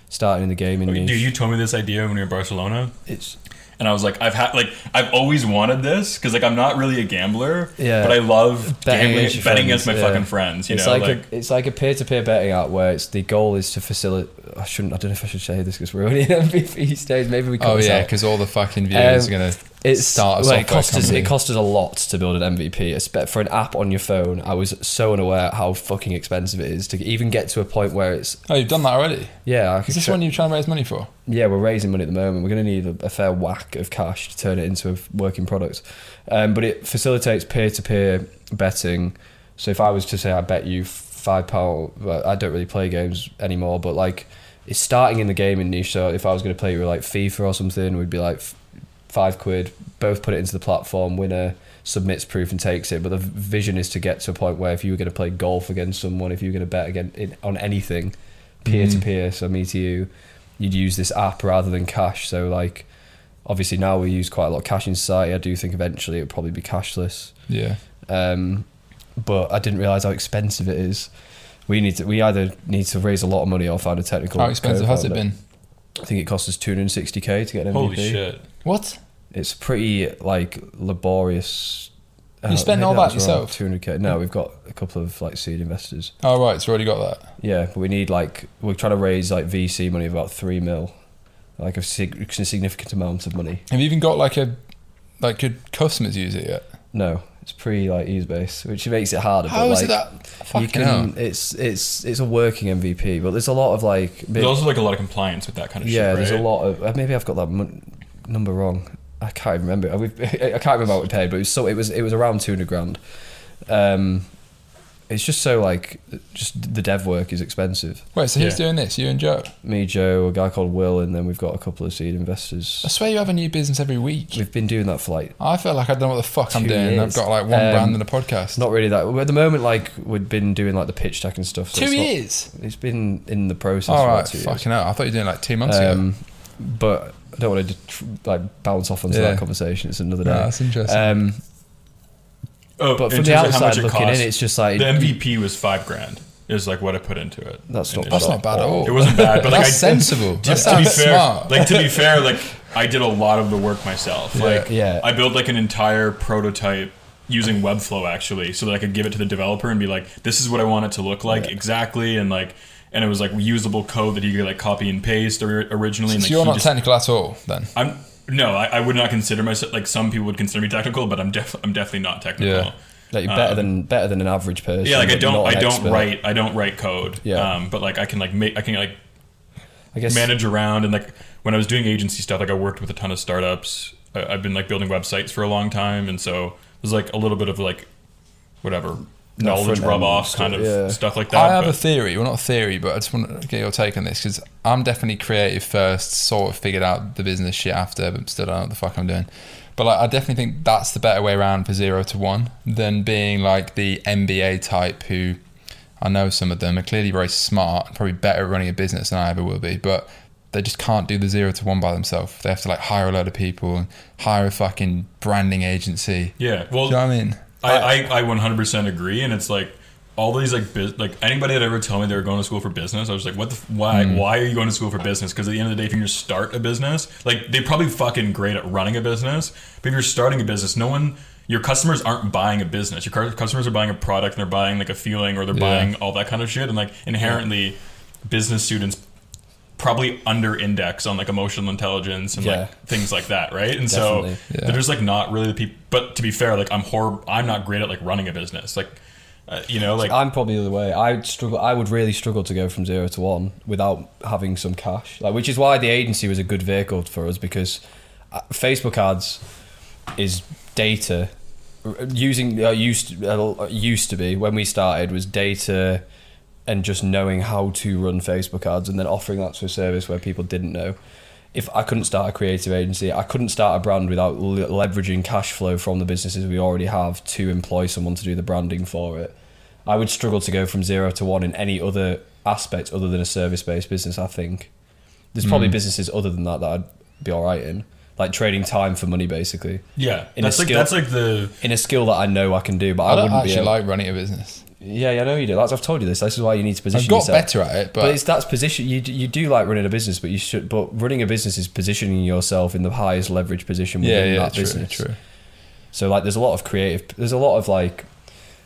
starting in the gaming niche. dude, you told me this idea when we were in Barcelona, it's and I was like, I've had like I've always wanted this because like I'm not really a gambler, Yeah. but I love Betting gambling, against betting against my yeah. fucking friends. You it's know, like, like, a it's like a peer to peer betting app where it's the goal is to facilitate. I shouldn't. I don't know if I should say this because we're only in MVP stage. Maybe we. cut Oh yeah, because all the fucking viewers Um, are gonna It's start well, software it cost us it cost us a lot to build an MVP. For an app on your phone, I was so unaware how fucking expensive it is to even get to a point where it's Oh, you've done that already. yeah. I Is this try- one you're trying to raise money for? yeah, we're raising money at the moment. We're going to need a, a fair whack of cash to turn it into a working product. Um, but it facilitates peer to peer betting So if I was to say I bet you five pound, well, I don't really play games anymore, but like it's starting in the gaming niche. So if I was going to play with like FIFA or something, we'd be like five quid. Both put it into the platform. Winner submits proof and takes it. But the vision is to get to a point where if you were going to play golf against someone, if you were going to bet again in, on anything, peer to peer, so me to you, you'd use this app rather than cash. So like, obviously now we use quite a lot of cash in society. I do think eventually it would probably be cashless. Yeah. Um, but I didn't realize how expensive it is. We need to. We either need to raise a lot of money or find a technical. How expensive has it been? I think it costs us 260k to get an MVP. Holy shit! What? It's pretty like laborious. uh, You spent maybe all that yourself? 200k. No, we've got a couple of like seed investors. Oh right, so we already got that. Yeah, but we need like we're trying to raise like VC money of about three mil, like a, sig- significant amount of money. Have you even got like a like could customers use it yet? No, it's pretty like ease based, which makes it harder. How but, is like, it that you fucking can? hell? It's it's it's a working MVP, but there's a lot of like. There's also like a lot of compliance with that kind of yeah, shit. there's a lot of. uh, Maybe I've got that mon- number wrong. I can't even remember. I can't remember what we paid, but it was so it was it was around two hundred grand. Um, it's just so like just the dev work is expensive. Wait, so who's Yeah. doing this? You and Joe? Me, Joe, a guy called Will, and then we've got a couple of seed investors. I swear you have a new business every week. We've been doing that for like I feel like I don't know what the fuck I'm Two doing. I've got like one Um, brand and a podcast. not really that. At the moment, like we've been doing like the pitch deck and stuff. so two it's not- years. it's been in the process. All for right, like two years. fucking hell. I thought you were doing like two months ago. Um, but I don't want to tr- like bounce off onto Yeah. that conversation. It's another No, day. that's interesting. Um, Oh, but in from the terms of how much outside looking costs, in, it's just like the MVP was five grand. Is like what I put into it. That's not it- That's not bad at all. It wasn't bad, but like That's I, sensible. To, That to be fair, smart. like to be fair, like I did a lot of the work myself. Yeah. Like Yeah. I built like an entire prototype using Webflow actually, so that I could give it to the developer and be like, "This is what I want it to look like Yeah. exactly," and like, and it was like usable code that he could like copy and paste or, originally. and, so like, you're he not just- technical at all then? I'm no, I, I would not consider myself like some people would consider me technical, but I'm def- I'm definitely not technical. Yeah. like you're better Um, than better than an average person. Yeah, like I don't I don't expert. write I don't write code. Yeah. Um, but like I can like make I can like I guess manage around and like when I was doing agency stuff, like I worked with a ton of startups. I, I've been like building websites for a long time, and so there's like a little bit of like whatever knowledge front rub off kind of yeah. stuff like that. I have but- a theory. Well, not a theory, but I just want to get your take on this because I'm definitely creative first, sort of figured out the business shit after, but still don't know what the fuck I'm doing. But like, I definitely think that's the better way around for zero to one than being like the MBA type who I know some of them are clearly very smart, probably better at running a business than I ever will be, but they just can't do the zero to one by themselves. They have to like hire a load of people and hire a fucking branding agency. yeah. Do Well, you know what I mean? I, I, I 100% agree, and it's like all these like biz- like anybody that ever told me they were going to school for business, I was like, what the f- why Hmm. why are you going to school for business? Because at the end of the day, if you're going to start a business, like they're probably fucking great at running a business, but if you're starting a business, no one. Your customers aren't buying a business. Your customers are buying a product and they're buying like a feeling or they're Yeah. buying all that kind of shit. And like inherently, business students probably under index on like emotional intelligence and Yeah. like things like that, right? And Definitely. so Yeah. they're just like not really the people. But to be fair, like I'm horrible. I'm not great at like running a business. Like, uh, you know, like I'm probably the way. I struggle. I would really struggle to go from zero to one without having some cash. Like, which is why the agency was a good vehicle for us because uh, Facebook ads is data. Using uh, used uh, used to be when we started was data and just knowing how to run Facebook ads and then offering that to a service where people didn't know. If I couldn't start a creative agency, I couldn't start a brand without leveraging cash flow from the businesses we already have to employ someone to do the branding for it. I would struggle to go from zero to one in any other aspect other than a service based business, I think. There's probably hmm. businesses other than that that I'd be alright in. Like trading time for money basically. yeah, in a that's like skill- that's like the In a skill that I know I can do, but I, I wouldn't be able- like running a business. Yeah, yeah, I know you do. That's I've told you this. This is why you need to position I've got yourself. better at it, But, but, it's that's position. You you do like running a business, but you should. But running a business is positioning yourself in the highest leverage position yeah, within yeah, that true, business. true. So like, there's a lot of creative. There's a lot of like.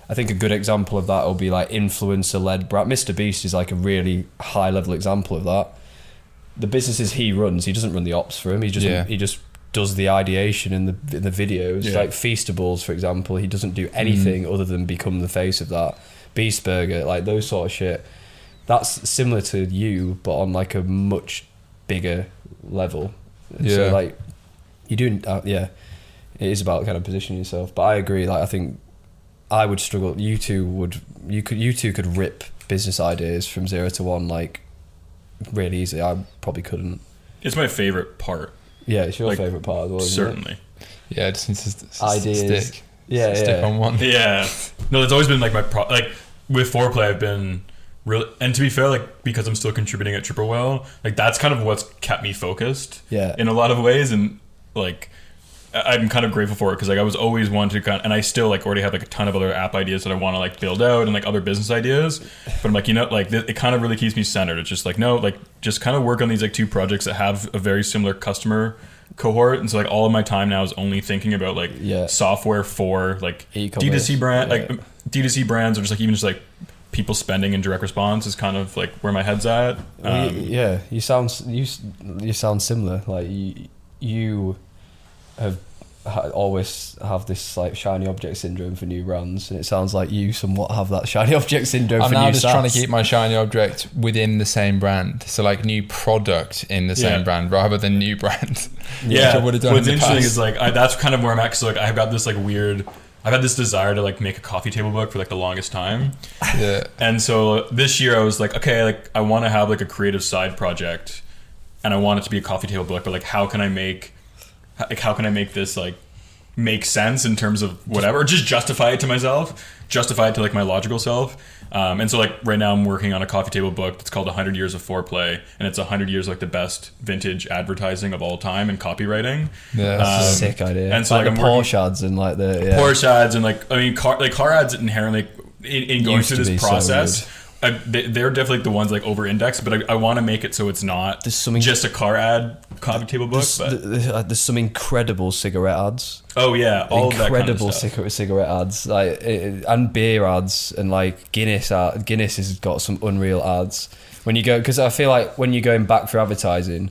I think a good example of that will be like influencer led brand. Mr. Beast is like a really high level example of that. The businesses he runs, he doesn't run the ops for him. He just Yeah. he just does the ideation in the in the videos. Yeah. Like Feastables, for example, he doesn't do anything Mm. other than become the face of that. Beast Burger, like those sort of shit. That's similar to you, but on like a much bigger level. Yeah. So like you're doing, uh, yeah, it is about kind of positioning yourself. But I agree. Like I think I would struggle. You two would. You could. You two could rip business ideas from zero to one like really easy. I probably couldn't. It's my favorite part, Yeah, it's your Like, favorite part as well. isn't it? certainly. Yeah, it just needs to st- Ideas. stick. Yeah, stick yeah. on one. Yeah. No, it's always been like my pro. Like with foreplay, I've been really. And to be fair, like because I'm still contributing at Triple Whale, like that's kind of what's kept me focused. Yeah. In a lot of ways, and like. I'm kind of grateful for it because like I was always wanting to kind and I still like already have like a ton of other app ideas that I want to like build out and like other business ideas, but I'm like you know like th- it kind of really keeps me centered. It's just like no like just kind of work on these like two projects that have a very similar customer cohort, and so like all of my time now is only thinking about like Yeah. software for like E-commerce, D2C brand, yeah. like D2C brands, or just like even just like people spending in direct response is kind of like where my head's at. Um, yeah, you sound you you sound similar. Like you you have ha- always have this like shiny object syndrome for new brands, and it sounds like you somewhat have that shiny object syndrome I'm for now new just trying to keep my shiny object within the same brand. So like new product in the same Yeah. brand rather than new brand. yeah, which I would have done what's in interesting past. is like I, that's kind of where I'm at. So like I've got this like weird. I've had this desire to like make a coffee table book for like the longest time. yeah. And so this year I was like, okay, like I want to have like a creative side project, and I want it to be a coffee table book. But like, how can I make, like, how can I make this like make sense in terms of whatever, just justify it to myself, justify it to like my logical self. Um, and so like right now I'm working on a coffee table book that's called 100 Years of Foreplay, and it's 100 years like the best vintage advertising of all time and copywriting. Yeah, that's Um, Sick idea. and so, like, like, the I'm Porsche ads and like the yeah. Porsche ads and like I mean car like car ads inherently in, in going Used through this be so process. I, they, they're definitely the ones like over indexed, but I, I want to make it so it's not There's something- just a car ad coffee table book. There's, But, there's, there's some incredible cigarette ads. oh yeah, all incredible that kind of cigarette, cigarette ads, like it, and beer ads, and like Guinness. Ad, Guinness has got some unreal ads. When you go, because I feel like when you're going back for advertising,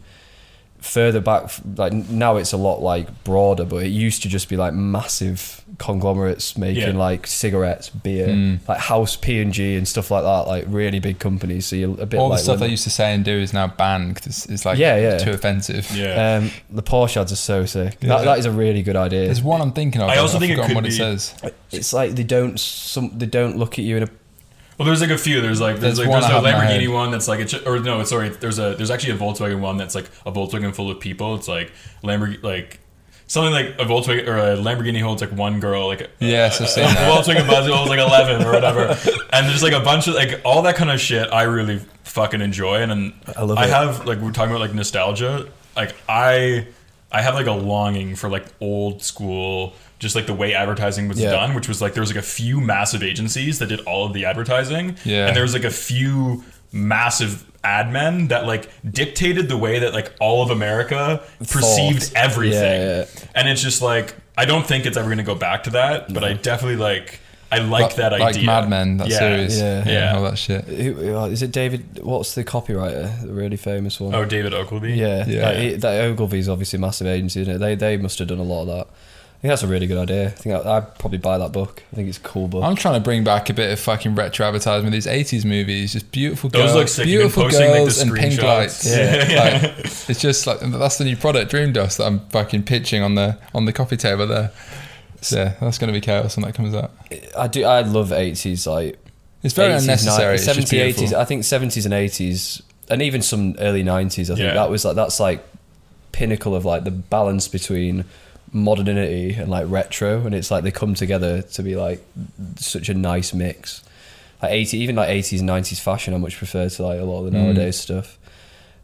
further back, like now it's a lot like broader, but it used to just be like massive conglomerates making Yeah. like cigarettes, beer, Mm. like House P and G and stuff like that, like really big companies. So you're a bit All like the stuff Lin- they used to say and do is now banned because it's like Yeah, yeah. too offensive. Yeah. Um, the Porsche ads are so sick. Yeah. That, that is a really good idea. There's one I'm thinking of. I also I've think it could what it be- says. It's like they don't some they don't look at you in a Well, there's like a few. There's like there's, There's like there's I a have in my Lamborghini one that's like it's or no, sorry. There's a there's actually a Volkswagen one that's like a Volkswagen full of people. It's like Lamborghini like. Something like a Volkswagen or a Lamborghini holds like one girl, like uh, a, Yes, a, I've seen a. Volkswagen Buzz holds like eleven or whatever, and there's like a bunch of like all that kind of shit. I really fucking enjoy, and, and I love I it. have like we're talking about like nostalgia. Like I, I have like a longing for like old school, just like the way advertising was Yeah. done, which was like there was like a few massive agencies that did all of the advertising, Yeah. and there was like a few massive ad men that like dictated the way that like all of America perceived Thought. everything, Yeah, yeah. and it's just like I don't think it's ever gonna go back to that, but I definitely like I like Like- that like idea. Mad Men, that yeah. series. Yeah. Yeah. all that shit. Uh, is it David? What's the copywriter? The really famous one. Oh, David Ogilvy. yeah, Yeah. Like, it- that Ogilvy's obviously a massive agency, isn't it? They they must have done a lot of that. I think that's a really good idea. I think I, I'd probably buy that book. I think it's a cool book. I'm trying to bring back a bit of fucking retro advertising with these 80s movies. Just beautiful Those girls, look sick. You've been beautiful posting, like, the girls and pink screenshots. lights. Yeah. Like, it's just like that's the new product, Dream Dust, that I'm fucking pitching on the on the coffee table there. So yeah, that's going to be chaos when that comes out. I do. I love eighties like It's very 80s, unnecessary. It's just 70s, 80s. I think seventies and eighties, and even some early nineties. I think Yeah. that was like that's like pinnacle of like the balance between modernity and like retro, and it's like they come together to be like such a nice mix. Like eighty, even like eighties, nineties fashion, I much prefer to like a lot of the Mm. nowadays stuff.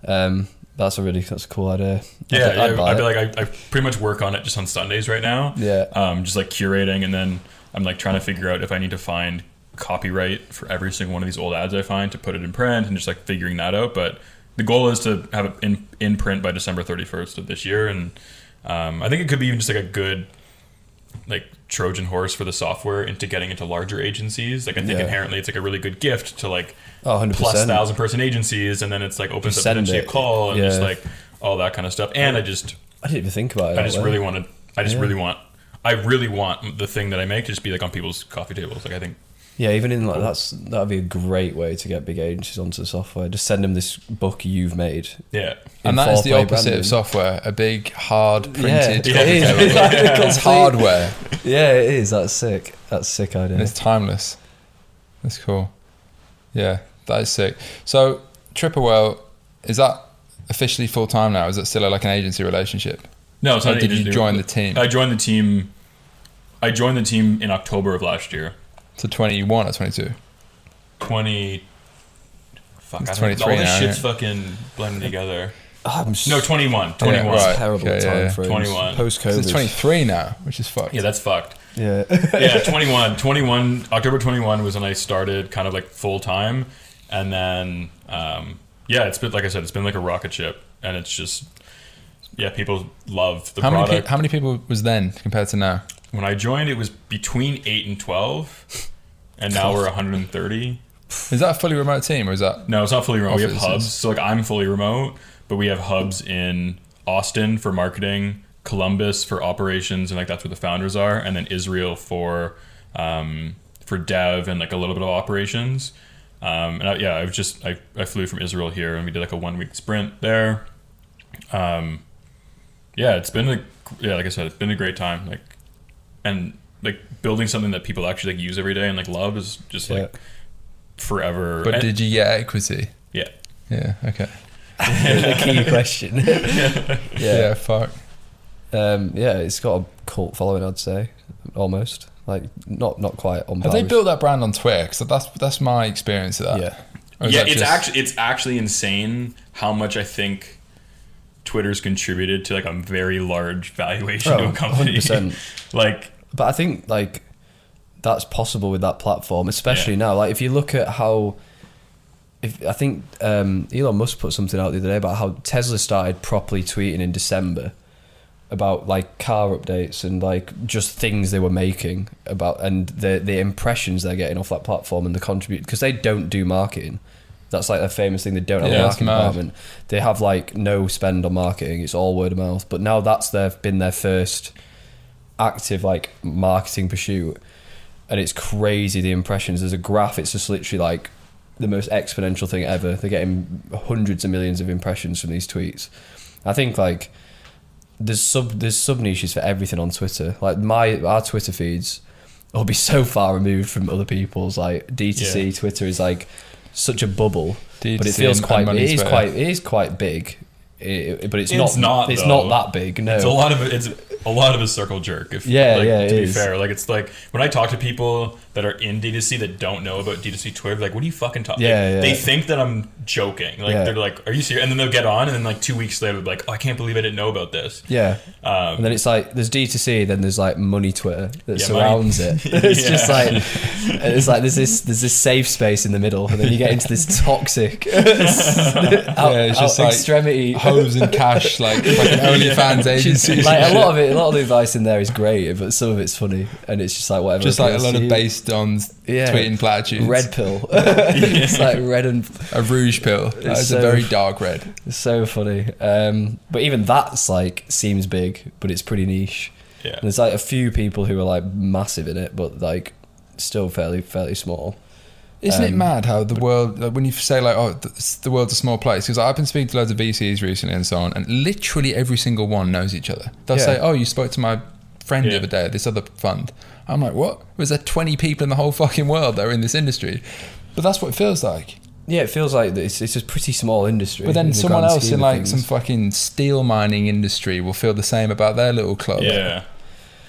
Um, that's a really that's a cool idea. Yeah, I'd yeah. buy I'd be like, I, I pretty much work on it just on Sundays right now. Yeah. Um, just like curating, and then I'm like trying to figure out if I need to find copyright for every single one of these old ads I find to put it in print, and just like figuring that out. But the goal is to have it in in print by December 31st of this year, and um, I think it could be even just like a good like Trojan horse for the software into getting into larger agencies. Like I think Yeah. inherently it's like a really good gift to like Oh, plus thousand person agencies, and then it's like opens Just up potentially a call and just like all that kind of stuff. And I just I didn't even think about it. I just way. really wanted I just Yeah. really want I really want the thing that I make to just be like on people's coffee tables. Like I think Yeah, even in like that's that'd be a great way to get big agencies onto the software. Just send them this book you've made. Yeah. And that is the opposite branding. of software. A big, hard printed. Yeah, it is. It's like It's hardware. Yeah, it is. That's sick. That's a sick idea. And it's timeless. That's cool. Yeah, that is sick. So, Triple Whale, is that officially full time now? Is it still like an agency relationship? No, it's Or not. did you join the team? I joined the team. I joined the team in October of last year. To 21 or 22? 20. Fuck, It's I think 23 all this now, shit's yeah. fucking blending together. I'm s- No, 21. 21. right. terrible Okay, yeah, time yeah. frames. 21. Post So COVID. it's 23 now, which is fucked. Yeah, that's fucked. Yeah. yeah, 21. 21. October 21 was when I started kind of like full time. And then, um, yeah, it's been, like I said, it's been like a rocket ship. And it's just, yeah, people love the how many, product. pe- how many people was then compared to now? When I joined, it was between 8 and 12. And now we're 130. Is that a fully remote team or is that? No, it's not fully remote. We have Offices. hubs. So like I'm fully remote, but we have hubs in Austin for marketing, Columbus for operations, and like that's where the founders are, and then Israel for um, for dev and like a little bit of operations. Um, and I, yeah, I was just I, I flew from Israel here, and we did like a one week sprint there. Um, yeah, it's been a yeah, like I said, it's been a great time. Like, and like building something that people actually like use every day and like love is just like Yeah. forever. But And- did you get equity? yeah. Yeah, okay. the key question. Yeah, yeah. fuck. Um, yeah, it's got a cult following, I'd say, almost. Like not not quite on. Have they built that brand on Twitter? Because that's, that's my experience of that. Yeah. Yeah, that it's just- actually it's actually insane how much I think Twitter's contributed to like a very large valuation Oh, to a company. 100%. like But I think like that's possible with that platform, especially Yeah. now. Like if you look at how, if I think um, Elon Musk put something out the other day about how Tesla started properly tweeting in December about like car updates and like just things they were making about and the the impressions they're getting off that platform and the contribute because they don't do marketing. That's like a famous thing. They don't have Yeah, a marketing department. They have like no spend on marketing. It's all word of mouth. But now that's their been their first active like marketing pursuit and it's crazy the impressions. There's a graph it's just literally like the most exponential thing ever. They're getting hundreds of millions of impressions from these tweets. I think like there's sub there's sub niches for everything on twitter. Like my our twitter feeds will be so far removed from other people's. Like d2c Yeah. twitter is like such a bubble but it D2C feels quite it is Twitter. quite it is quite big. It, but it's, It's not, not, it's though. not that big no. It's a lot of it, it's a lot of a circle jerk. If Yeah, like, yeah, To be is. fair, like it's like when I talk to people that are in D2C that don't know about D2C Twitter, like what are you fucking talking? Yeah, yeah. They think that I'm joking. Like Yeah. they're like, "Are you serious?" And then they'll get on, and then like two weeks later, they'll be like, "Oh, I can't believe I didn't know about this." yeah Um, And then it's like there's D2C, then there's like money Twitter that Yeah, surrounds money- it. it's just like it's like there's this there's this safe space in the middle, and then you get into this toxic out, it's just out like extremity. Hose and cash, like fucking OnlyFans agency. like a lot of it, a lot of the advice in there is great, but some of it's funny, and it's just like whatever. Just like a lot of you. Based on Yeah. tweeting platitudes. red pill. it's like red and A rouge pill. That is so- a very dark red. it's so funny. Um, but even that's like seems big, but it's pretty niche. yeah. And there's like a few people who are like massive in it, but like still fairly fairly small. Isn't it Um, mad how the world, like, when you say like, oh, th- the world's a small place? Because I've been speaking to loads of VCs recently and so on, and literally every single one knows each other. They'll Yeah. say, oh, you spoke to my friend the other day at this other fund. I'm like, what? Was there 20 people in the whole fucking world that are in this industry? But that's what it feels like. Yeah, it feels like it's it's a pretty small industry. But then in the someone grand else in like things. some fucking steel mining industry will feel the same about their little club. Yeah,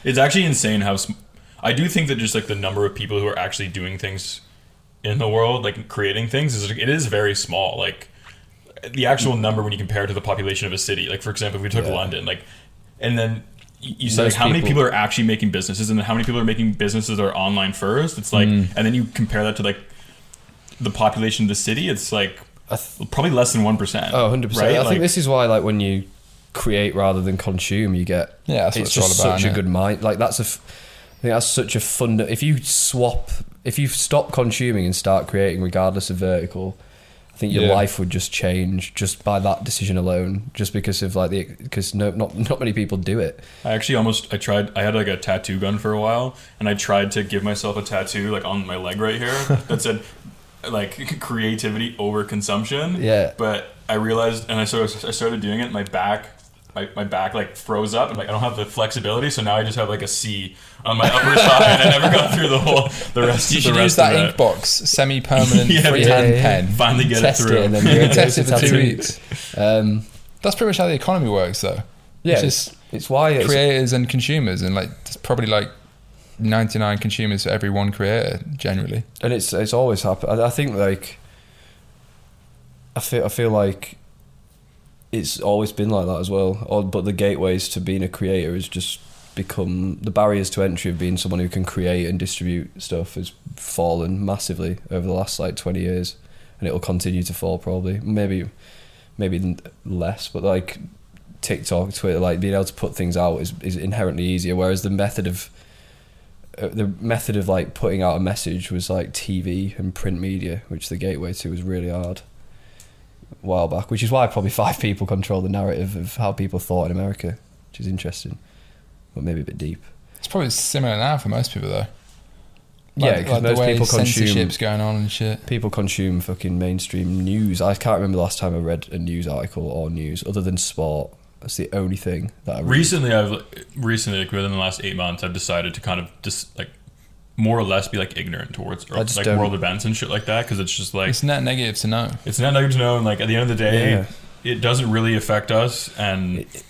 it's actually insane how. Sm- I do think that just like the number of people who are actually doing things in the world, like creating things, is it is very small. Like the actual number when you compare it to the population of a city. Like for example, if we took Yeah. London, like, and then you you say like, Most how many people- people are actually making businesses, and then how many people are making businesses that are online first. It's like, Mm. and then you compare that to like the population of the city. It's like th- probably less than one percent. oh, 100 percent. Right? I Like- think this is why like when you create rather than consume, you get Yeah, that's what it's it's all just about, such a good mind. Like that's a, f- I think that's such a fun. If you swap, if you stop consuming and start creating, regardless of vertical, I think your Yeah. life would just change just by that decision alone, just because of like the because no not not many people do it. I actually almost I tried I had like a tattoo gun for a while and I tried to give myself a tattoo like on my leg right here that said like creativity over consumption. Yeah. But I realized and I started I started doing it my back my, my back like froze up and like I don't have the flexibility so now I just have like a C on my upper side I never got through the whole the rest You of should the use rest that of ink it. box, semi-permanent Yeah, freehand yeah, yeah. pen. Finally get Test it through. it and then you're Test it for two weeks. Um, That's pretty much how the economy works, though. yeah, It's it's, just it's why it's, creators and consumers, and like there's probably like 99 consumers for every one creator generally. and it's it's always happened. I, I think like I feel I feel like it's always been like that as well. Or, but the gateways to being a creator is just become the barriers to entry of being someone who can create and distribute stuff has fallen massively over the last like twenty years, and it'll continue to fall probably. Maybe maybe less, but like TikTok, Twitter, like being able to put things out is, is inherently easier. Whereas the method of uh, the method of like putting out a message was like TV and print media, which the gateway to was really hard a while back. Which is why probably five people control the narrative of how people thought in America, which is interesting, but maybe a bit deep. It's probably similar now for most people, though. Yeah, Like- 'cause like the most way people consume- censorship's going on and shit. People consume fucking mainstream news. I can't remember the last time I read a news article or news other than sport. That's the only thing that I read. Recently, I've recently like within the last eight months, I've decided to kind of just like more or less be like ignorant towards I just like don't- world events and shit like that because it's just like It's not negative to know. it's not negative to know and like at the end of the day, Yeah. it doesn't really affect us and. it-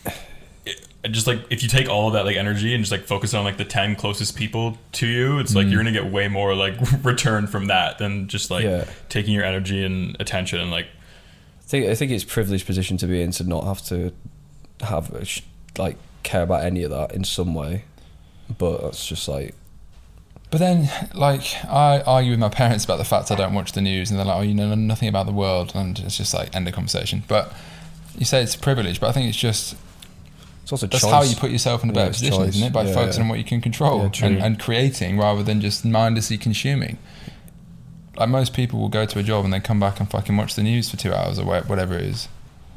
just like if you take all of that like energy and just like focus on like the 10 closest people to you it's like mm. you're gonna get way more like return from that than just like Yeah. taking your energy and attention and like I think I think it's privileged position to be in to not have to have a sh- like care about any of that in some way. But that's just like But then, like, I argue with my parents about the fact I don't watch the news, and they're like, "Oh, you know nothing about the world," and it's just like end of conversation. But you say it's a privilege, but I think it's just it's also that's choice. how you put yourself in a better it's position, choice. isn't it? By Yeah, focusing yeah. on what you can control Yeah, and, and creating rather than just mindlessly consuming. Like most people will go to a job and then come back and fucking watch the news for two hours or whatever it is,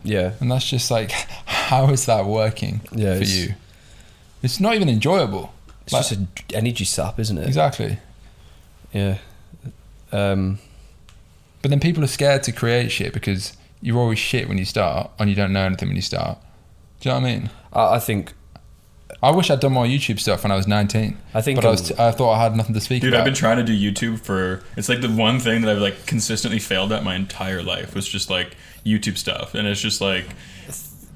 Yeah, and that's just like, how is that working Yeah, for it's- you? It's not even enjoyable. it's Like- just an energy sap, isn't it? Exactly. Yeah. Um, But then people are scared to create shit because you're always shit when you start and you don't know anything when you start. Do you know what I mean? I, I think I wish I'd done more YouTube stuff when I was 19. I think but I, was um, t- I thought I had nothing to speak Dude, about. I've been trying to do YouTube for. It's like the one thing that I've like consistently failed at my entire life was just like YouTube stuff, and it's just like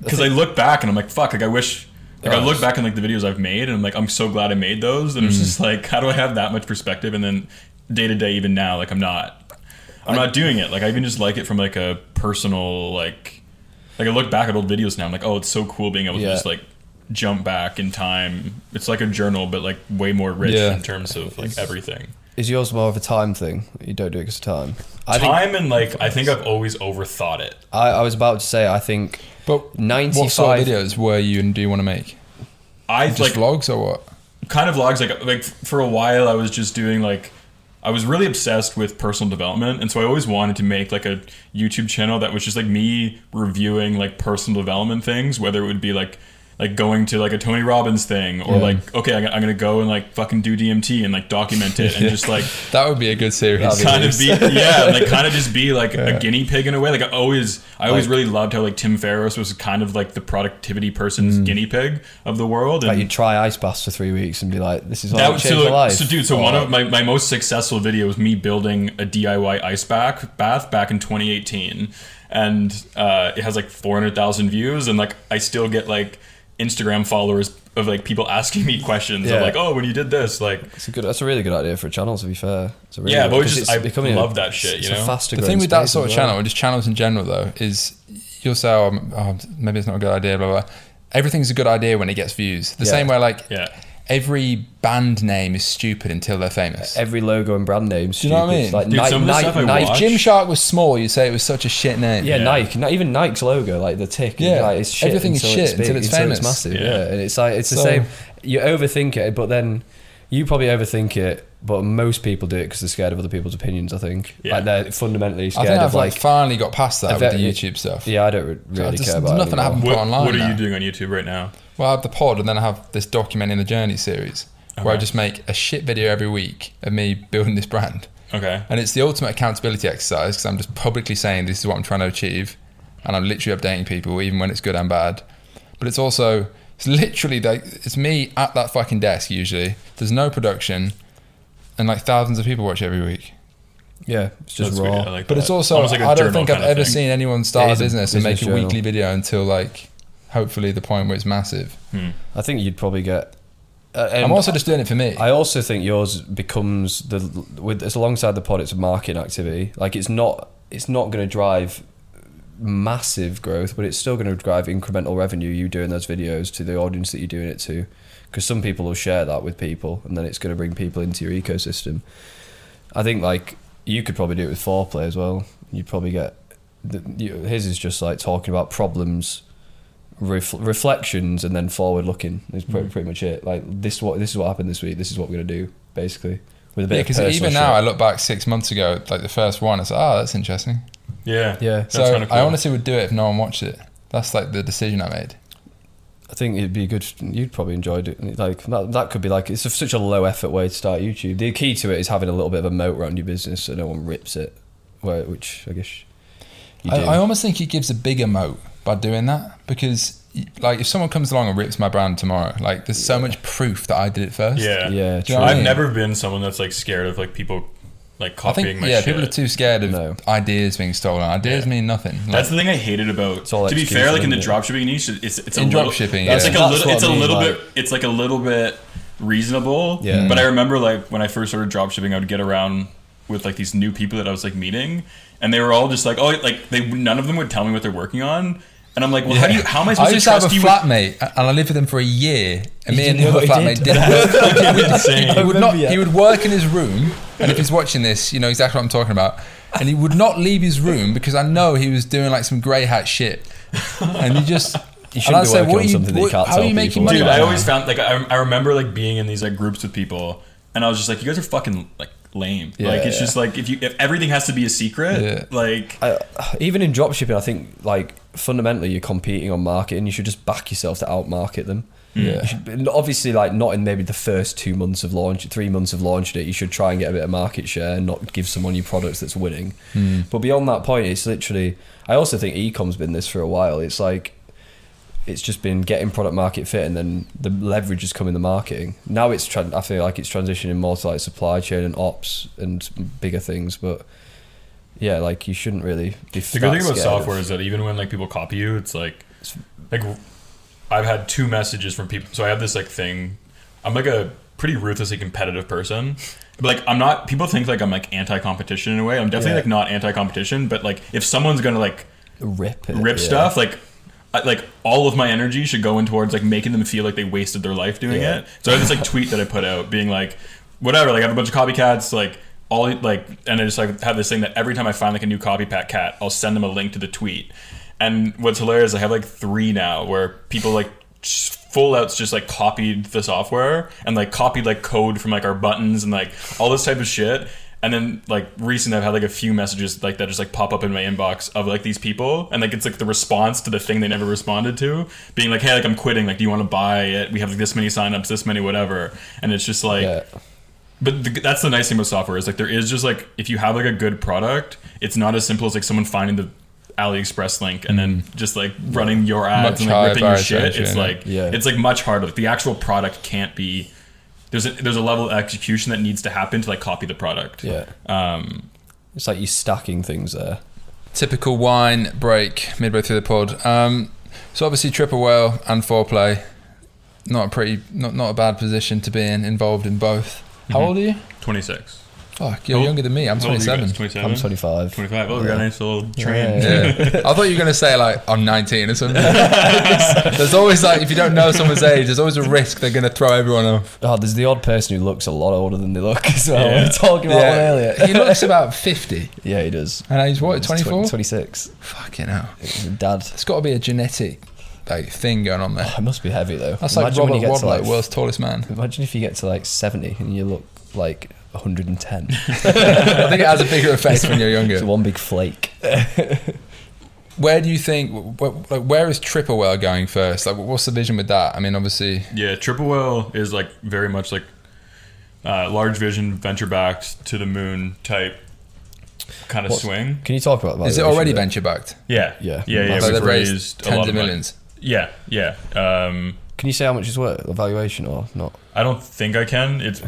because I look back and I'm like, fuck, like I wish. Like I Oh, look back on like the videos I've made, and I'm like, I'm so glad I made those. And it's just like, how do I have that much perspective? And then day to day, even now, like I'm not, I'm not doing it. Like I even just like it from like a personal like, like I look back at old videos now. I'm like, oh, it's so cool being able Yeah. to just like jump back in time. It's like a journal, but like way more rich Yeah. in terms of like everything. is yours more of a time thing? You don't do it because of time. I think time and like I think I've always overthought it. I, I was about to say I think but ninety what sort of videos were you and do you want to make? I Just like vlogs or what? kind of vlogs like like for a while I was just doing like I was really obsessed with personal development and so I always wanted to make like a YouTube channel that was just like me reviewing like personal development things whether it would be like like going to like a Tony Robbins thing or Yeah. like okay I'm gonna go and like fucking do DMT and like document it and just like That would be a good series. That'd be kind of be yeah like kind of just be like a guinea pig in a way. Like i always i always Like- really loved how like tim ferriss was kind of like the productivity person's guinea pig of the world Like and you try ice baths for three weeks and be like, "This is what that will change so, my life." so dude so Or one of my, my most successful video was me building a diy ice bath bath back in 2018 and uh, it has like 400000 views and like i still get like instagram followers of like people asking me questions Yeah. of like oh when you did this like It's a good. That's a really good idea for a channel. To be fair, it's a really Yeah, good, I've just- it's I becoming love a, that shit, it's you know? faster the thing with that sort of well. channel, and just channels in general, though, is you'll say, oh, oh, maybe it's not a good idea, blah, blah. Everything's a good idea when it gets views. The Yeah. same way, like, yeah every band name is stupid until they're famous. Every logo and brand name. Do you know what I mean? Like Dude, Nike, some of the Nike, stuff I Nike, watch- Gymshark was small, you say it was such a shit name. Yeah, Yeah. Nike. Not even Nike's logo, like the tick. Yeah, like, it's shit everything is until shit it's big, until it's until famous. massive. Yeah. Yeah. and it's like it's the So- same. You overthink it, but then you probably overthink it but most people do it because they're scared of other people's opinions. I think. Yeah. Like they're fundamentally I scared think I've of like, like. finally got past that with the it- YouTube stuff. yeah, I don't re- So I really just- care there's about. it nothing I anymore. haven't What, put online. what are now. you doing on YouTube right now? Well, I have the pod, and then I have this documenting the journey series where I Okay. just make a shit video every week of me building this brand. Okay. And it's the ultimate accountability exercise because I'm just publicly saying this is what I'm trying to achieve, and I'm literally updating people even when it's good and bad. But it's also it's literally like it's me at that fucking desk usually. There's no production, and like thousands of people watch it every week. Yeah, it's just That's raw. great. I like But that. it's also Almost like a I don't journal think I've kind of ever thing. seen anyone start It a is a business and make business a journal. weekly video until like hopefully the point where it's massive. Hmm. I think you'd probably get. Uh, and I'm also just doing it for me. I also think yours becomes the with it's alongside the pod. It's a marketing activity. Like it's not it's not going to drive massive growth, but it's still going to drive incremental revenue. You doing those videos to the audience that you're doing it to, because some people will share that with people, and then it's going to bring people into your ecosystem. I think like you could probably do it with foreplay as well. You'd probably get the, you, his is just like talking about problems, ref, reflections, and then forward looking. Is pretty, mm. pretty much it. Like this what this is what happened this week. This is what we're gonna do basically with a bit Yeah, because personal even now, I look back six months ago, like the first one, it's like, oh, that's interesting. Yeah. Yeah. So kinda cool. I honestly would do it if no one watched it. That's like the decision I made. I think it'd be good. You'd probably enjoy it. Like that, that could be like it's a, such a low effort way to start YouTube. The key to it is having a little bit of a moat around your business so no one rips it. Where, which I guess you do. I, I almost think it gives a bigger moat by doing that because, like, if someone comes along and rips my brand tomorrow, like, there's so much proof that I did it first. Yeah. yeah, you know true. what I I've mean? never been someone that's like scared of like people like I think, my yeah, shit. people are too scared of No. ideas being stolen. Ideas Yeah. mean nothing. Like, That's the thing I hated about. It's all To be fair, like in the isn't dropshipping niche, it's it's In a little, dropshipping, It's like a That's little. what It's I a mean, little like- bit. It's like a little bit reasonable. Yeah. But I remember like when I first started dropshipping, I would get around with like these new people that I was like meeting, and they were all just like, oh, like they none of them would tell me what they're working on. And I'm like, well, how do you? How am I supposed I to used to have a you? with- flatmate, and I lived with him for a year. And me and the other know what he flatmate did? didn't work. he would not. He would work in his room, and if he's watching this, you know exactly what I'm talking about. And he would not leave his room because I know he was doing like some grey hat shit. And he just, You shouldn't be say, working what on are you, something that you can't how are tell you making people. money? Dude, I always found like I, I remember like being in these like groups with people, and I was just like, you guys are fucking like lame. Yeah, like it's yeah. just like if you if everything has to be a secret, Yeah. like I, even in dropshipping, I think like fundamentally you're competing on marketing. You should just back yourself to outmarket them. Hmm. Yeah. Should, obviously, like not in maybe the first two months of launch, three months of launching it. You should try and get a bit of market share and not give someone your products that's winning. Hmm. But beyond that point, it's literally. I also think ecom's been this for a while. It's like it's just been getting product market fit, and then the leverage has come in the marketing. Now it's. Tran- I feel like it's transitioning more to like supply chain and ops and bigger things, but. Yeah, like you shouldn't really be. The good thing about software is that even when like people copy you, it's like like I've had two messages from people. So I have this like thing. I'm like a pretty ruthlessly competitive person. But like I'm not. People think like I'm like anti-competition in a way. I'm definitely Yeah. like not anti-competition. But like if someone's gonna like rip it, rip yeah. stuff, like like all of my energy should go in towards like making them feel like they wasted their life doing Yeah. it. So I have this like tweet that I put out being like, whatever. Like I have a bunch of copycats. Like all like, and I just like have this thing that every time I find like a new copycat cat, I'll send them a link to the tweet. And what's hilarious, I have like three now where people like full outs just like copied the software and like copied like code from like our buttons and like all this type of shit. And then like recently I've had like a few messages like that just like pop up in my inbox of like these people. And like it's like the response to the thing they never responded to. Being like hey like I'm quitting. Like do you want to buy it? We have like this many signups this many whatever. And it's just like Yeah. but the, that's the nice thing about software is like there is just like if you have like a good product it's not as simple as like someone finding the AliExpress link and then just like running your ads Mm. Much and like ripping your shit. it's like Yeah. it's like much harder. Like the actual product can't be there's a there's a level of execution that needs to happen to like copy the product Yeah, um it's like you're stacking things there. Typical wine break midway through the pod. Um, so obviously triple whale and foreplay, not a pretty, not not a bad position to be in. Involved in both. How Mhm. old are you? 26 Fuck, you're How- younger than me. I'm How old are you 27. guys? 27 I'm 25. 25 oh we got a nice little train Yeah. I thought you were gonna say like I'm 19 or something. there's always like if you don't know someone's age, there's always a risk they're gonna throw everyone off. Oh, there's the odd person who looks a lot older than they look as well. Yeah. We were talking about one earlier. he looks about 50, yeah, he does. and he's what He's 24. 26. Fucking hell, He's a dad. there's got to be a genetic like thing going on there. Oh, it must be heavy though. That's like Imagine when Robert you get to Wadlow, like, world's tallest man. Imagine if you get to like 70 and you look like 110. I think it has a bigger effect when you're younger. it's one big flake. Where do you think? Like, where is Triple Whale going first? Like, what's the vision with that? I mean, obviously, Yeah, Triple Whale is like very much like uh, large vision, venture backed to the moon type kind of What's- swing. Can you talk about that? is it already venture backed? Yeah, Yeah. yeah, yeah. So We've they've raised raised a tens lot of of money. millions. Yeah, yeah. Um, Can you say how much it's worth, the valuation or not? I don't think I can. It's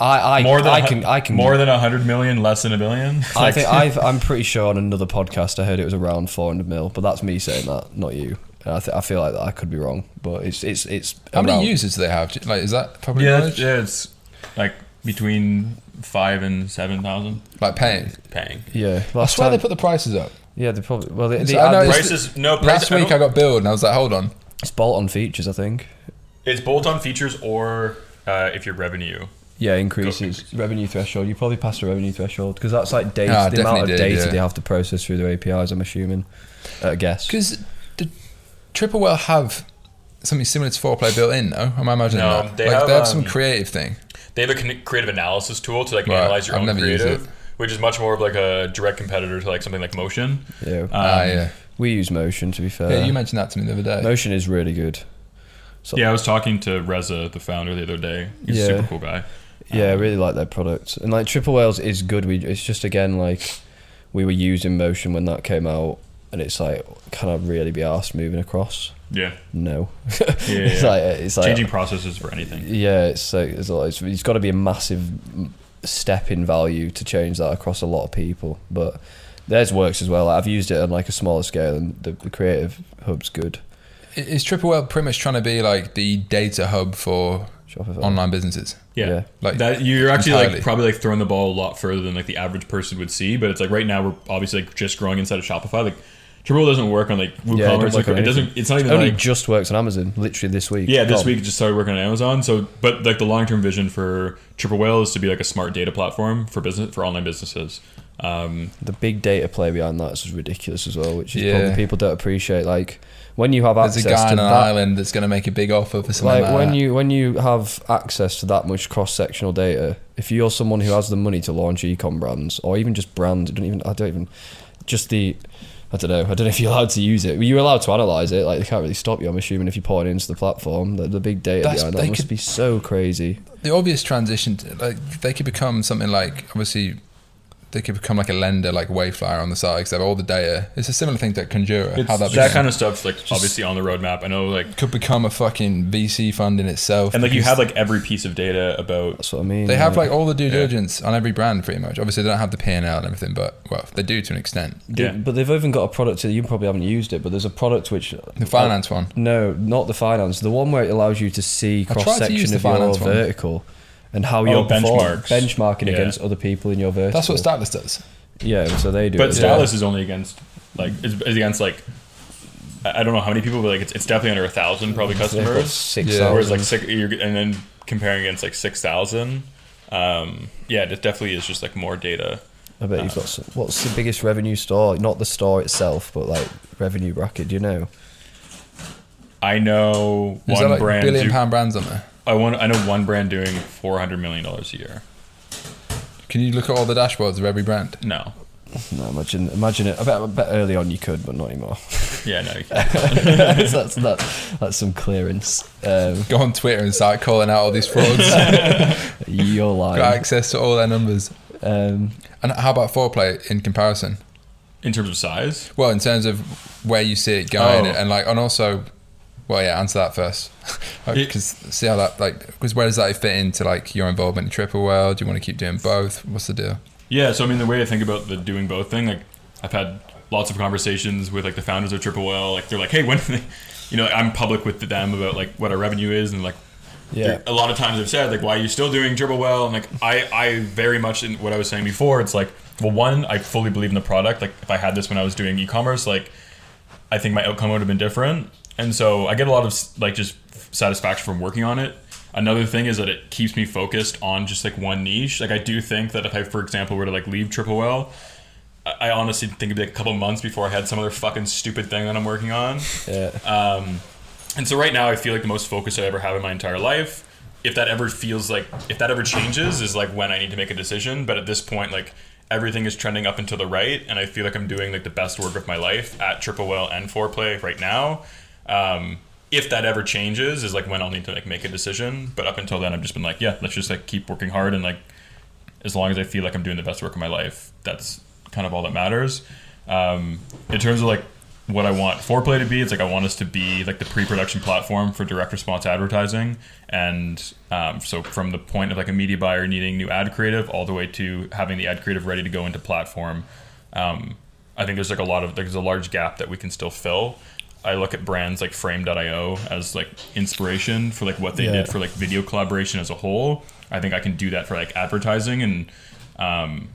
I, I, more than I can, I can more than a hundred million, less than a billion. I think I've, I'm pretty sure on another podcast I heard it was around 400 mil, but that's me saying that, not you. And I, th- I feel like that I could be wrong, but it's it's it's. How many users do they have? Like, is that public yeah, knowledge? it's, yeah, it's like between five and seven thousand Like paying. paying. Yeah, I last swear time. they put the prices up. yeah, they probably. Well, they, It's- they I know Prices no. Price, Last week I, don't- got billed and I was like, hold on. it's bolt-on features, I think. It's bolt-on features or uh, if your revenue. Yeah, increases revenue threshold. You probably passed the revenue threshold because that's like data. Ah, the amount of did, data yeah. they have to process through their APIs. I'm assuming. Uh, guess. Because did Triple Whale have something similar to Foreplay built in? No, am I imagining No, that? they like have, they have some um, creative thing. They have a creative analysis tool to like Right, analyze your I've own never used creative, it. which is much more of like a direct competitor to like something like Motion. Yeah, ah, Um, yeah. we use Motion to be fair. Yeah, you mentioned that to me the other day. Motion is really good. So, Yeah, I was talking to Reza, the founder, the other day. He's Yeah. a super cool guy. Yeah, I Um, really like their products. And like Triple Whales is good. We it's just again like we were using Motion when that came out, and it's like can I really be asked moving across? Yeah, No. yeah, it's yeah. like it's like changing processes for anything. yeah, it's like it's, like, it's, it's got to be a massive step in value to change that across a lot of people. But theirs works as well. I've used it on like a smaller scale, and the, the creative hub's good. I- Is Triple Whale pretty much trying to be like the data hub for Shopify. online businesses? Yeah. Yeah. Like that you're actually entirely. like probably like throwing the ball a lot further than like the average person would see. But it's like right now we're obviously like just growing inside of Shopify. Like Triple doesn't work on like Yeah, it WooCommerce. don't like, on it doesn't. It's not even Only like just works on Amazon. Literally this week. yeah. This Gone. week it just started working on Amazon. So, but like the long term vision for Triple Whale is to be like a smart data platform for business for online businesses. Um, the big data play behind that is ridiculous as well, which is Yeah. probably people don't appreciate. Like when you have there's access a guy to on an that, island that's going to make a big offer for something like like, when that. you when you have access to that much cross sectional data, if you're someone who has the money to launch ecom brands or even just brands, it don't even I don't even just the I don't know. I don't know if you're allowed to use it. You're allowed to analyze it. Like they can't really stop you. I'm assuming if you put it into the platform, the, the big data That's- behind that must could- be so crazy. the obvious transition, to, like they could become something like obviously they could become like a lender like Wayflyer on the side because they have all the data. It's a similar thing to Conjura. it's, how that, that, kind of stuff's like obviously on the roadmap. I know like could become a fucking VC fund in itself. and like you have like every piece of data about That's what I mean. they have like all the due diligence on every brand pretty much. Obviously they don't have the P and L and everything, but well they do to an extent. They- Yeah. But they've even got a product. that You probably haven't used it, but there's a product which The finance one. No, not the finance. The one where it allows you to see I tried to cross use section the of your finance one. Vertical and how Oh, you're benchmarks. benchmarking Yeah. against other people in your vertical. That's what Stylus does. Yeah, so they do. but it. Stylus is only against like is, is against like I I don't know how many people, but like it's, it's definitely under a thousand probably customers. six Yeah. thousand. Whereas like six, you're, and then comparing against like six thousand, um, yeah, it definitely is just like more data. I bet you've got some. What's the biggest revenue store? Not the store itself, but like revenue bracket. Do you know? I know Is one there like brand. billion do- pound brands on there? I want. I know one brand doing four hundred million dollars a year. Can you look at all the dashboards of every brand? No. No, imagine, imagine it. I bet, I bet early on you could, but not anymore. Yeah, no. You can't. that's that, that's some clearance. Um, Go on Twitter and start calling out all these frauds. you're Got lying. access to all their numbers. Um, And how about foreplay in comparison? In terms of size, Well, in terms of where you see it going, Oh. and like, and also, well, yeah, answer that first, It- because see how that like, because where does that fit into like your involvement in Triple Whale? Do you want to keep doing both? What's the deal? Yeah, so I mean, the way I think about the doing both thing, like I've had lots of conversations with like the founders of Triple Whale. Like they're like, hey, when, you know, I'm public with them about like what our revenue is, and like yeah. a lot of times I've said like, why are you still doing Triple Whale? And like I, I very much in what I was saying before, it's like, well, one, I fully believe in the product. Like if I had this when I was doing e-commerce, like I think my outcome would have been different. And so I get a lot of like just satisfaction from working on it. Another thing is that it keeps me focused on just like one niche. Like I do think that if I, for example, were to like leave Triple Whale, I I honestly think it'd be like a couple months before I had some other fucking stupid thing that I'm working on. yeah. Um, and so right now I feel like the most focus I ever have in my entire life if that ever feels like if that ever changes is like when I need to make a decision. But at this point, like everything is trending up and to the right, and I feel like I'm doing like the best work of my life at Triple Whale and Foreplay right now. Um, if that ever changes, is like when I'll need to like make a decision. But up until then, I've just been like, yeah, let's just like keep working hard and like as long as I feel like I'm doing the best work of my life, that's kind of all that matters. Um, in terms of like what I want Foreplay to be, it's like I want us to be like the pre-production platform for direct response advertising, and um, so from the point of like a media buyer needing new ad creative, all the way to having the ad creative ready to go into platform. Um, I think there's like a lot of there's a large gap that we can still fill. I look at brands like Frame.io as like inspiration for like what they Yeah. did for like video collaboration as a whole. I think I can do that for like advertising and um,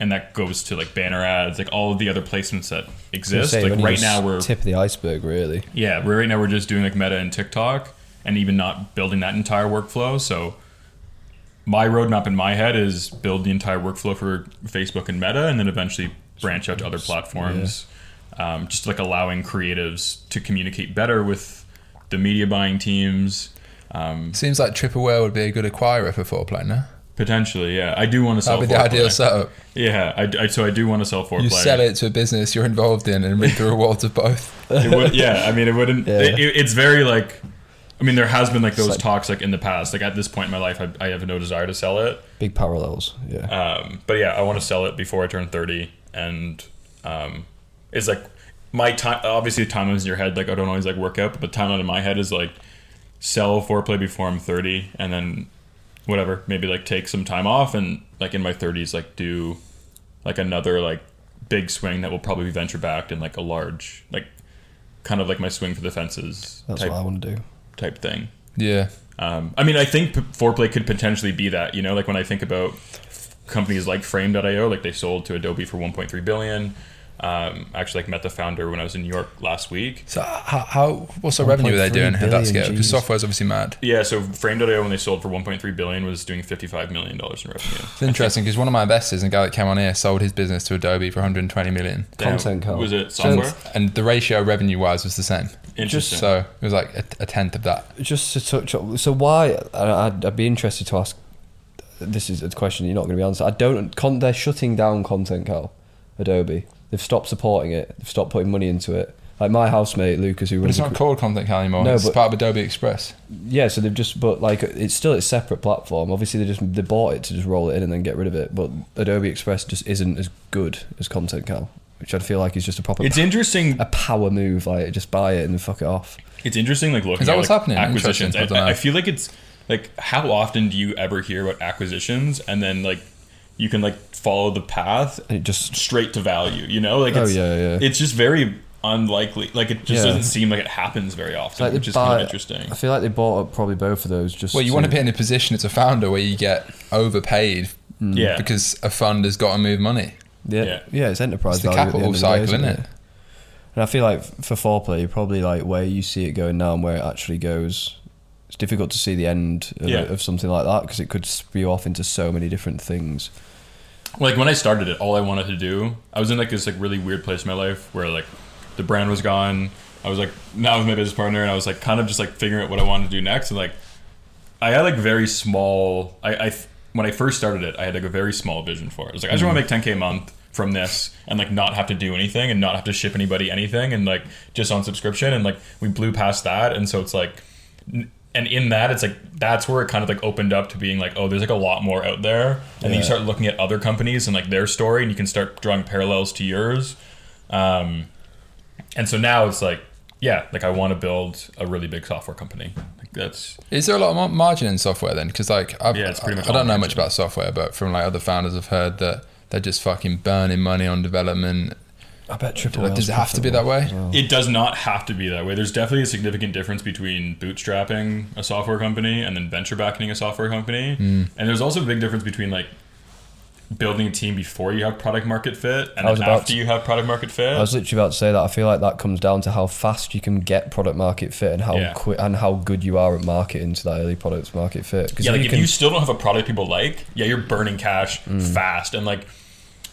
and that goes to like banner ads, like all of the other placements that exist. Say, Like right now we're tip of the iceberg, really. yeah, we're right now we're just doing like Meta and TikTok, and even not building that entire workflow. So my roadmap in my head is build the entire workflow for Facebook and Meta, and then eventually branch out to other platforms. Um, just like allowing creatives to communicate better with the media buying teams. Um, Seems like Triple Whale would be a good acquirer for Foreplay, no? potentially, yeah, I do want to sell. That'd be the ideal setup. Yeah, I, I- so I do want to sell Foreplay. You sell it to a business you're involved in and reap the rewards of both. would, yeah, I mean, it wouldn't. Yeah. It, it's very like. I mean, there has been like those like- talks like in the past. Like at this point in my life, I, I have no desire to sell it. Big parallels. Yeah. Um, but yeah, I want to sell it before I turn thirty, and um, it's like my time. Obviously, timelines in your head. Like I don't always like work out, but the timeline in my head is like sell foreplay before I'm thirty, and then whatever, maybe like take some time off, and like in my thirties, like do like another like big swing that will probably be venture backed and like a large like kind of like my swing for the fences That's type, what I want to do. type thing. Yeah. Um, I mean, I think p- Foreplay could potentially be that. You know, like when I think about companies like Frame.io, like they sold to Adobe for 1.3 billion. Um, actually, like met the founder when I was in New York last week. So how, how what's the revenue they're doing at that billion, scale? Because jeez. software's obviously mad. Yeah, so Frame.io when they sold for 1.3 billion was doing 55 million dollars in revenue. It's interesting because one of my investors, a guy that came on here, sold his business to Adobe for 120 million, Damn, Content Cal. Was it So- software? and the ratio revenue wise was the same. Interesting. So it was like a, a tenth of that. Just to touch on, so why? I- I'd, I'd be interested to ask. This is a question you're not going to be answered. I don't. Con, they're shutting down Content Cal. Adobe. They've stopped supporting it. They've stopped putting money into it. Like my housemate Lucas, who But runs it's a not called Content Cal anymore. No, it's but- part of Adobe Express. Yeah, so they've just but like it's still a separate platform. Obviously, they just they bought it to just roll it in and then get rid of it. But Adobe Express just isn't as good as Content Cal, which I feel like is just a proper it's interesting. a power move. Like just buy it and then fuck it off. It's interesting, like looking Is that at what's like, happening? acquisitions. I, I. I feel like it's like how often do you ever hear about acquisitions and then like you can like follow the path And just straight to value? You know, like Oh, it's, yeah, yeah. it's just very unlikely. Like it just Yeah. doesn't seem like it happens very often, like which is buy- kind of interesting. I feel like they bought up probably both of those. Just Well, you want to be in a position as a founder where you get overpaid mm. Yeah, because a fund has got to move money. yeah, Yeah. yeah, It's enterprise It's the value capital end of the day, cycle, isn't isn't it? And I feel like for foreplay, you're probably like where you see it going now and where it actually goes. It's difficult to see the end of, Yeah. of something like that because it could spew off into so many different things. like when I started it, all I wanted to do, I was in like this like really weird place in my life where like the brand was gone. I was like now with my business partner, and I was like kind of just like figuring out what I wanted to do next. And like I had like very small. I, I when I first started it, I had like a very small vision for it. I was like, I just want to mm. make 10k a month from this and like not have to do anything and not have to ship anybody anything and like just on subscription. And like we blew past that, and so it's like and in that it's like that's where it kind of like opened up to being like oh there's like a lot more out there and then you start looking at other companies and like their story and you can start drawing parallels to yours um, and so now it's like yeah like i want to build a really big software company like that's Is there a lot of margin in software then? Because like I've, Yeah, it's pretty much I, I don't know margin. much about software, but from like other founders, I've heard that they're just fucking burning money on development. I bet triple. Like, Whale's does it have to be that way? well. it does not have to be that way there's definitely a significant difference between bootstrapping a software company and then venture backing a software company Hmm. and there's also a big difference between like building a team before you have product market fit and then after to- you have product market fit I was literally about to say that. I feel like that comes down to how fast you can get product market fit and how Yeah. quick and how good you are at marketing to that early product market fit. Because yeah, like you if can, you still don't have a product people like, yeah, you're burning cash fast, and like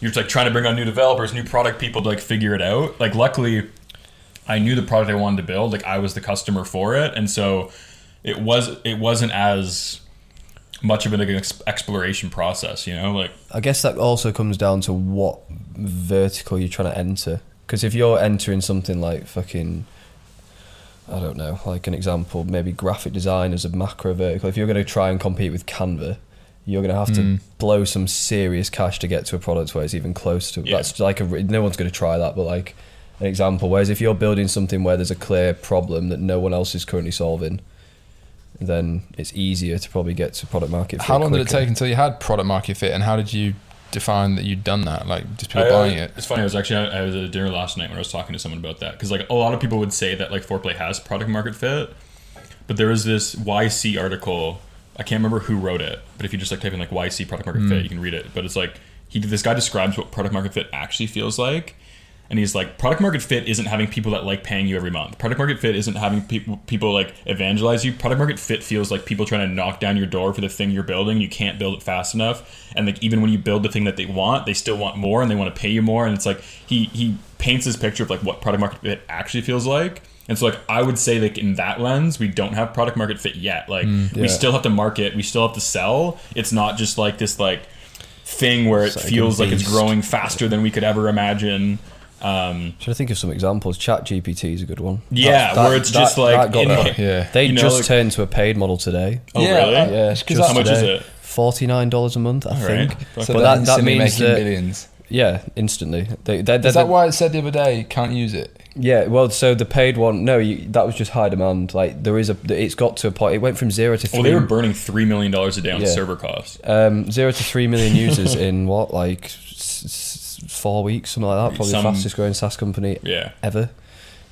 you're just like trying to bring on new developers, new product people to like figure it out. Like, luckily, I knew the product I wanted to build. Like, I was the customer for it, and so it was it wasn't as much of an ex- exploration process. You know, like I guess that also comes down to what vertical you're trying to enter. Because if you're entering something like fucking, I don't know, like an example, maybe graphic design as a macro vertical. If you're going to try and compete with Canva, you're going to have Mm. to blow some serious cash to get to a product where it's even close to. Yeah. That's like a no one's going to try that, but like an example. Whereas if you're building something where there's a clear problem that no one else is currently solving, then it's easier to probably get to product market. fit How long did it take until you had product market fit, and how did you define that you'd done that? Like just people I, uh, buying it. It's funny. I was actually I was at a dinner last night when I was talking to someone about that because like a lot of people would say that like Foreplay has product market fit, but there was this YC article. I can't remember who wrote it, but if you just like type in like YC product market Hmm. fit, you can read it. But it's like he this guy describes what product market fit actually feels like. And he's like, product market fit isn't having people that like paying you every month. Product market fit isn't having people people like evangelize you. Product market fit feels like people trying to knock down your door for the thing you're building. You can't build it fast enough, and like even when you build the thing that they want, they still want more and they want to pay you more. And it's like he he paints this picture of like what product market fit actually feels like. And so like I would say like in that lens, we don't have product market fit yet. Like we Yeah. still have to market, we still have to sell. It's not just like this like thing where it It's like a feels like it's growing faster than we could ever imagine. Um, Should I think of some examples? Chat GPT is a good one. Yeah, where it's just like got in- that. Yeah. They You know, just like- turned to a paid model today. oh Yeah, really? Yeah, Because just how much is it? Forty nine dollars a month, I All think. right. So But that- that means making that- billions. Yeah, instantly. They, they, Is they, that why it said the other day can't use it? Yeah, well, so the paid one, no, you, that was just high demand. Like there is a, it's got to a point. It went from zero to three. Well, they were burning three million dollars a day on Yeah. server costs. um, zero to three million users in what, like s- s- four weeks, something like that. Probably Some- the fastest growing SaaS company Yeah, ever,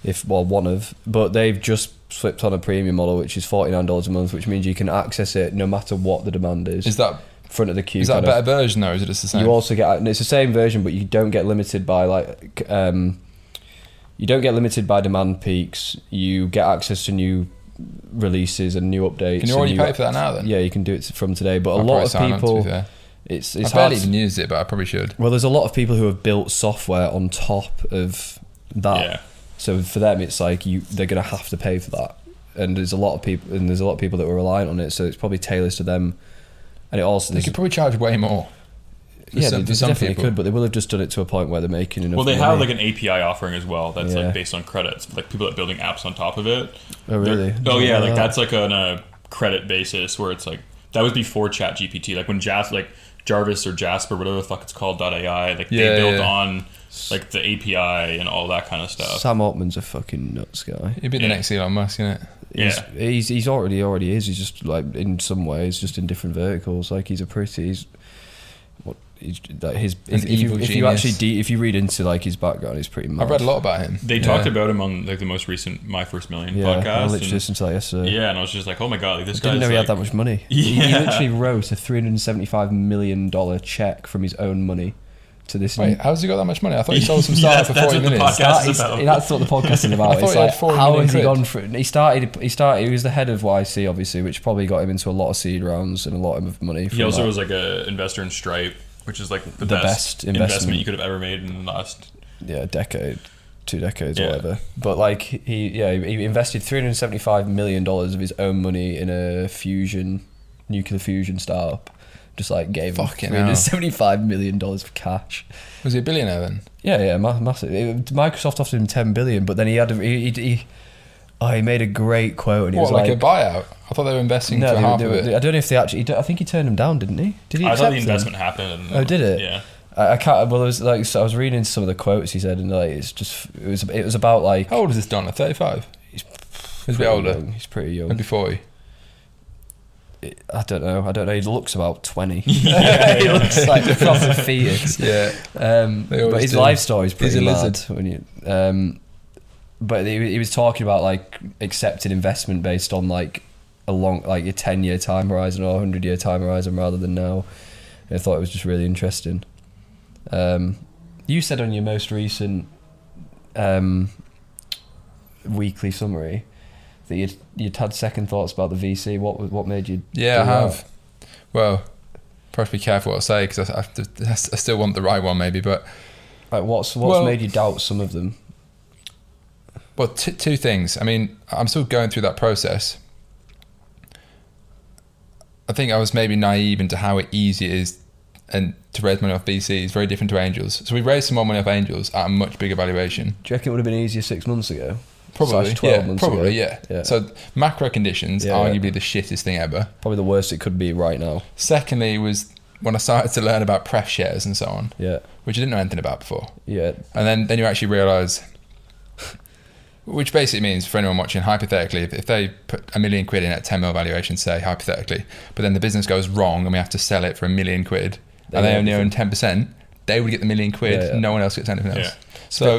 if well one of. But they've just flipped on a premium model, which is forty nine dollars a month, which means you can access it no matter what the demand is. Is that front of the queue? is that a better of. version though? Is it just the same? You also get and it's the same version, but you don't get limited by like um, you don't get limited by demand peaks. You get access to new releases and new updates. Can you already new- pay for that now then? Yeah, you can do it from today. But a I'll lot of sign up, to be people, fair. it's I it's barely hard. even used it, but I probably should. well, there's a lot of people who have built software on top of that. yeah. So for them, it's like you they're gonna have to pay for that, and there's a lot of people and there's a lot of people that were reliant on it. So it's probably tailored to them, and it also They could probably charge way more. For yeah some- they, they some definitely people. could, but they will have just done it to a point where they're making enough. Well, they money. have like an API offering as well. That's Yeah. like based on credits. Like people that are building apps on top of it. Oh really? Oh yeah, like Wow. that's like on a credit basis where it's like that was before Chat GPT. Like when Jas like Jarvis or Jasper, whatever the fuck it's called, .ai. Like Yeah, they built yeah. on like the API and all that kind of stuff. Sam Altman's a fucking nuts guy. He'd be the Yeah. next Elon Musk, isn't it? He's, Yeah. he's he's already already is. He's just like in some ways just in different verticals. Like he's a pretty. He's, what he's like his. An If, if you, evil if you genius. actually de- if you read into like his background, he's pretty. Mad. I've read a lot about him. They Yeah. talked about him on like the most recent My First Million Yeah, I podcast. literally and- listened to that yesterday. yeah, and I was just like, oh my god, like, this guy didn't know he had that much money. He, he literally wrote a three hundred and seventy-five million dollar check from his own money to this. Wait, how's he got that much money? I thought he sold some Yeah, startup for that's forty what the minutes. podcast- Start- is about. that's what the podcast is about. I thought it's he like, how million has he gone through? He started. He started. He was the head of YC, obviously, which probably got him into a lot of seed rounds and a lot of money. He also that. was like an investor in Stripe, which is like the, The best, best investment. investment. you could have ever made in the last. yeah, decade, two decades, Yeah. or whatever. But like he, yeah, he invested three hundred seventy-five million dollars of his own money in a fusion, nuclear fusion startup. Just like gave him Fucking three hundred seventy-five million dollars of cash. Was he a billionaire then? Yeah, yeah, ma- massive. It- Microsoft offered him ten billion, but then he had a, he, he, he oh, he made a great quote, and he What, was like, like, a buyout? I thought they were investing no, for they- half they of were- it. I don't know if they actually. I think he turned him down, didn't he? Did he? I thought accept the them? investment happened. Oh, did it? Yeah. I, I can't. Well, it was like so I was reading some of the quotes he said, and like it's just it was it was about like How old is this Donna? Thirty-five. He's He's a bit older. young. He's pretty young. Maybe forty. I don't know. I don't know. He looks about twenty. yeah, he looks like a proper fetus. Yeah. Um, but his do. life story is pretty good. He's a mad. lizard. When you, um, but he, he was talking about like accepted investment based on like a long, like a ten year time horizon or a hundred year time horizon rather than now. And I thought it was just really interesting. Um, you said on your most recent um, weekly summary that you'd, you'd had second thoughts about the VC. What what made you? Yeah, I do that? have. Well, probably be careful what I say because I, I, I still want the right one, maybe. But Like what's what's Well- made you doubt some of them? Well, t- two things. I mean, I'm still going through that process. I think I was maybe naive into how easy it is and to raise money off VC is very different to angels. So we raised some more money off angels at a much bigger valuation. Do you reckon it would have been easier six months ago? Probably, Slash 12 yeah, months probably, yeah. Yeah. So macro conditions, Yeah. arguably the shittest thing ever. Probably the worst it could be right now. Secondly, was when I started to learn about pref shares and so on, Yeah, which I didn't know anything about before. yeah. And then, then you actually realise, which basically means for anyone watching, hypothetically, if, if they put a million quid in at 10 mil valuation, say, hypothetically, but then the business goes wrong and we have to sell it for a million quid, They and they get only own 10%, they would get the million quid, Yeah, yeah. no one else gets anything else. Yeah. So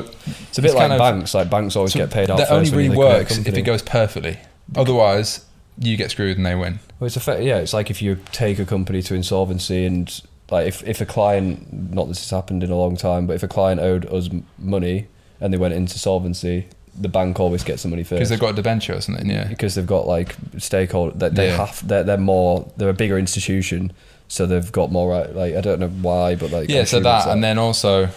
It's a bit It's like kind of- banks. Like banks always so get paid out. that first only when really they create a works if it goes perfectly. Otherwise, you get screwed and they win. Well, it's a fa- yeah. It's like if you take a company to insolvency and like if, if a client, not that this has happened in a long time, but if a client owed us money and they went into solvency, the bank always gets the money first Because they've got a debenture or something, yeah. because they've got like stakeholder that they Yeah. have they're, they're more they're a bigger institution so they've got more right like I don't know why but like Yeah, I'm so sure that, it's and then also,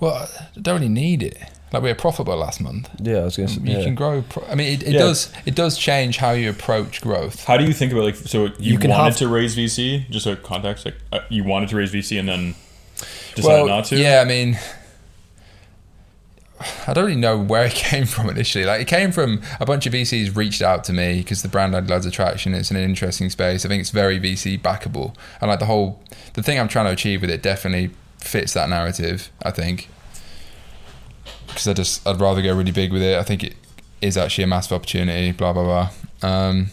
well, I don't really need it. Like we were profitable last month. yeah I was gonna say You yeah. can grow. Pro- I mean, it, it Yeah. does. It does change how you approach growth. How do you think about like so you, You can wanted have- to raise VC just so context like uh, you wanted to raise VC and then decided not to? yeah, I mean, I don't really know where it came from initially. Like, it came from a bunch of VCs reached out to me because the brand had loads of traction. It's an interesting space. I think it's very VC backable, and like the whole the thing I'm trying to achieve with it definitely fits that narrative. I think because I just I'd rather go really big with it. I think it is actually a massive opportunity. Blah blah blah. Um,